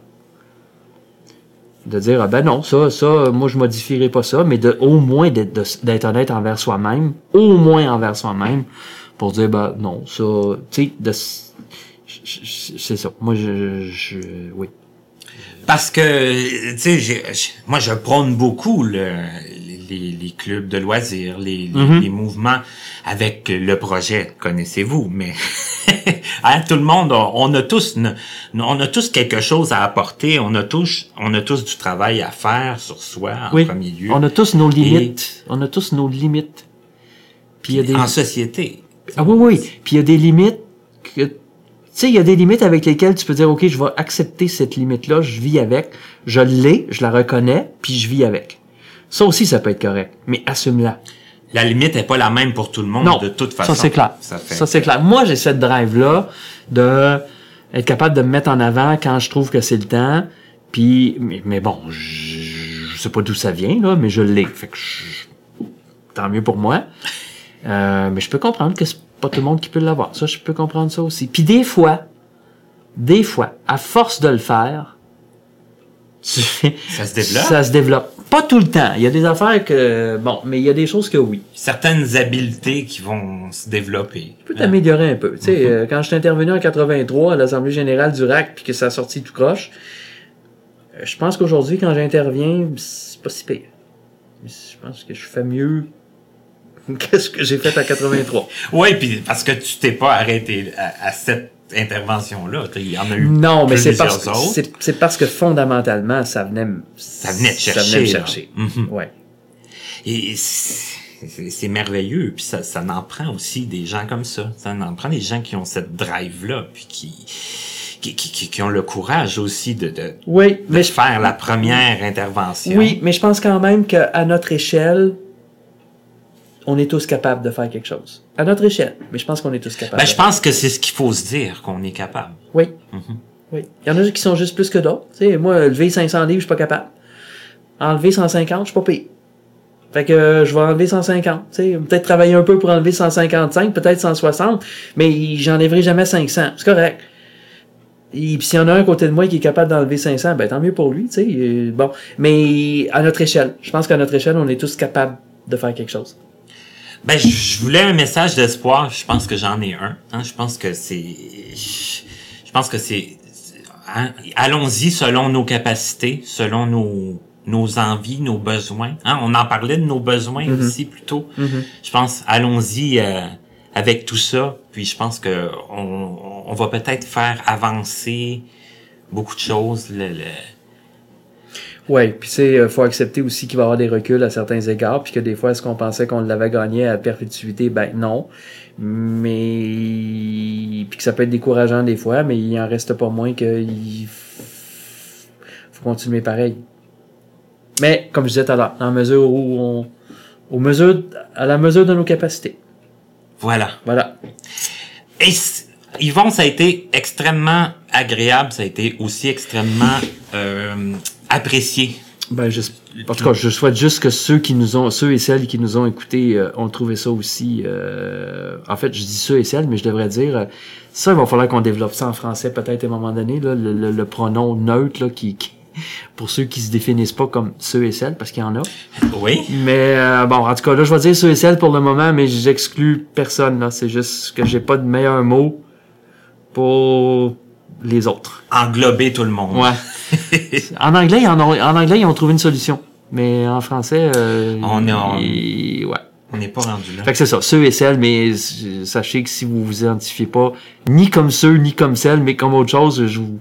De dire, ah ben non, ça, ça, moi, je modifierai pas ça, mais de, au moins d'être honnête envers soi-même, au moins envers soi-même, pour dire, ben non, ça, tu sais, c'est ça. Moi, je, je, oui. Parce que, tu sais, moi, je prône beaucoup le, les, les, clubs de loisirs, les, les, mouvements avec le projet, connaissez-vous, mais hein, tout le monde, on, a tous, on a tous quelque chose à apporter, on a tous, on a tous du travail à faire sur soi en premier lieu. On a tous nos limites. On a tous nos limites. Puis il y a des... En société. Ah oui, oui. Puis il y a des limites que sais, il y a des limites avec lesquelles tu peux dire, OK, je vais accepter cette limite-là, je vis avec, je l'ai, je la reconnais, puis je vis avec. Ça aussi, ça peut être correct, mais assume-la. La limite n'est pas la même pour tout le monde, de toute façon. Ça, c'est clair. Ça, c'est clair. Moi, j'ai cette drive-là de être capable de me mettre en avant quand je trouve que c'est le temps, puis, mais, bon, je, je sais pas d'où ça vient, là, mais je l'ai. Fait que tant mieux pour moi. Euh, mais je peux comprendre que pas tout le monde qui peut l'avoir. Ça, je peux comprendre ça aussi. Puis des fois, des fois, à force de le faire, ça se développe? Ça se développe. Pas tout le temps. Il y a des affaires que, bon, mais il y a des choses que oui. Certaines habiletés qui vont se développer. Tu peux t'améliorer un peu. Tu sais, mm-hmm. euh, quand je suis intervenu en 83 à l'Assemblée générale du RAC puis que ça a sorti tout croche, euh, je pense qu'aujourd'hui, quand j'interviens, c'est pas si pire. Je pense que je fais mieux Qu'est-ce que j'ai fait à 83? oui, puis parce que tu t'es pas arrêté à, cette intervention-là. Il y en a eu Non, mais c'est parce, que, c'est, parce que fondamentalement, ça venait, ça venait te chercher. Ça venait me chercher. Mm-hmm. ouais. Et c'est merveilleux. Puis ça, ça en prend aussi des gens comme ça. Ça en prend des gens qui ont cette drive-là, puis qui, qui, qui, qui, ont le courage aussi de, de, oui, mais faire la première intervention. Oui, mais je pense quand même qu'à notre échelle, on est tous capables de faire quelque chose. À notre échelle, mais je pense qu'on est tous capables. Ben, je pense que c'est ce qu'il faut se dire, qu'on est capable. Oui. Mm-hmm. Oui. Il y en a qui sont juste plus que d'autres. Tu sais, moi, lever 500 livres, je suis pas capable. Enlever 150, je suis pas payé. Fait que euh, je vais enlever 150. Tu sais, peut-être travailler un peu pour enlever 155, peut-être 160, mais j'enlèverai jamais 500. C'est correct. Et puis s'il y en a un à côté de moi qui est capable d'enlever 500, ben tant mieux pour lui, tu sais. Euh, bon, mais à notre échelle, je pense qu'à notre échelle, on est tous capables de faire quelque chose. Ben, je voulais un message d'espoir. Je pense que j'en ai un. Hein. Je pense que c'est, je pense que c'est, hein, allons-y selon nos capacités, selon nos nos envies, nos besoins. Hein. On en parlait de nos besoins mm-hmm. aussi plutôt. Mm-hmm. Je pense, allons-y euh, avec tout ça. Puis je pense que on, on va peut-être faire avancer beaucoup de choses. Le, le... Oui, puis il euh, faut accepter aussi qu'il va y avoir des reculs à certains égards, puis que des fois, est-ce qu'on pensait qu'on l'avait gagné à perpétuité? Ben non. Mais puis que ça peut être décourageant des fois, mais il en reste pas moins qu'il faut continuer pareil. Mais comme je disais tout à l'heure, en mesure où on, au mesure, à la mesure de nos capacités. Voilà. Voilà. Et Yvon, ça a été extrêmement agréable, ça a été aussi extrêmement euh, apprécié. Ben, je, en tout cas, je souhaite juste que ceux qui nous ont, ceux et celles qui nous ont écoutés euh, ont trouvé ça aussi. Euh, en fait, je dis ceux et celles, mais je devrais dire euh, ça. Il va falloir qu'on développe ça en français peut-être à un moment donné, là, le, pronom neutre là, qui, pour ceux qui se définissent pas comme ceux et celles, parce qu'il y en a. Oui. Mais bon, en tout cas, là, je vais dire ceux et celles pour le moment, mais j'exclus personne. Là, c'est juste que j'ai pas de meilleur mot pour les autres. Englober tout le monde. Ouais. en anglais, ils en, ont, en anglais, ils ont trouvé une solution. Mais en français, euh, on est ouais. On n'est pas rendu là. Fait que c'est ça, ceux et celles, mais sachez que si vous vous identifiez pas ni comme ceux, ni comme celles, mais comme autre chose, je vous,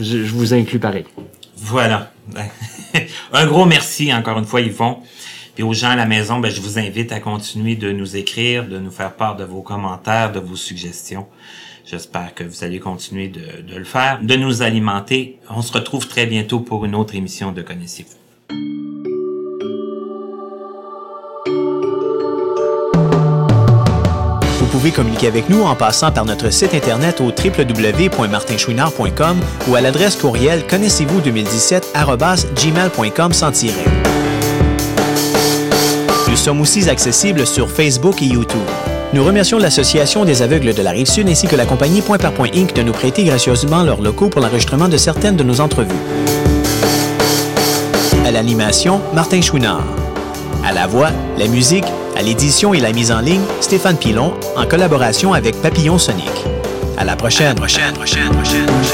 je, vous inclus pareil. Voilà. Un gros merci encore une fois, Yvon. Puis aux gens à la maison, ben, je vous invite à continuer de nous écrire, de nous faire part de vos commentaires, de vos suggestions. J'espère que vous allez continuer de, le faire, de nous alimenter. On se retrouve très bientôt pour une autre émission de Connaissez-vous. Vous pouvez communiquer avec nous en passant par notre site internet au www.martinchouinard.com ou à l'adresse courriel connaissez-vous 2017@gmail.com sans tirer. Nous sommes aussi accessibles sur Facebook et YouTube. Nous remercions l'Association des aveugles de la Rive-Sud ainsi que la compagnie Point par Point Inc. de nous prêter gracieusement leurs locaux pour l'enregistrement de certaines de nos entrevues. À l'animation, Martin Chouinard. À la voix, la musique, à l'édition et la mise en ligne, Stéphane Pilon, en collaboration avec Papillon Sonic. À la prochaine. prochaine, prochaine, prochaine, prochaine.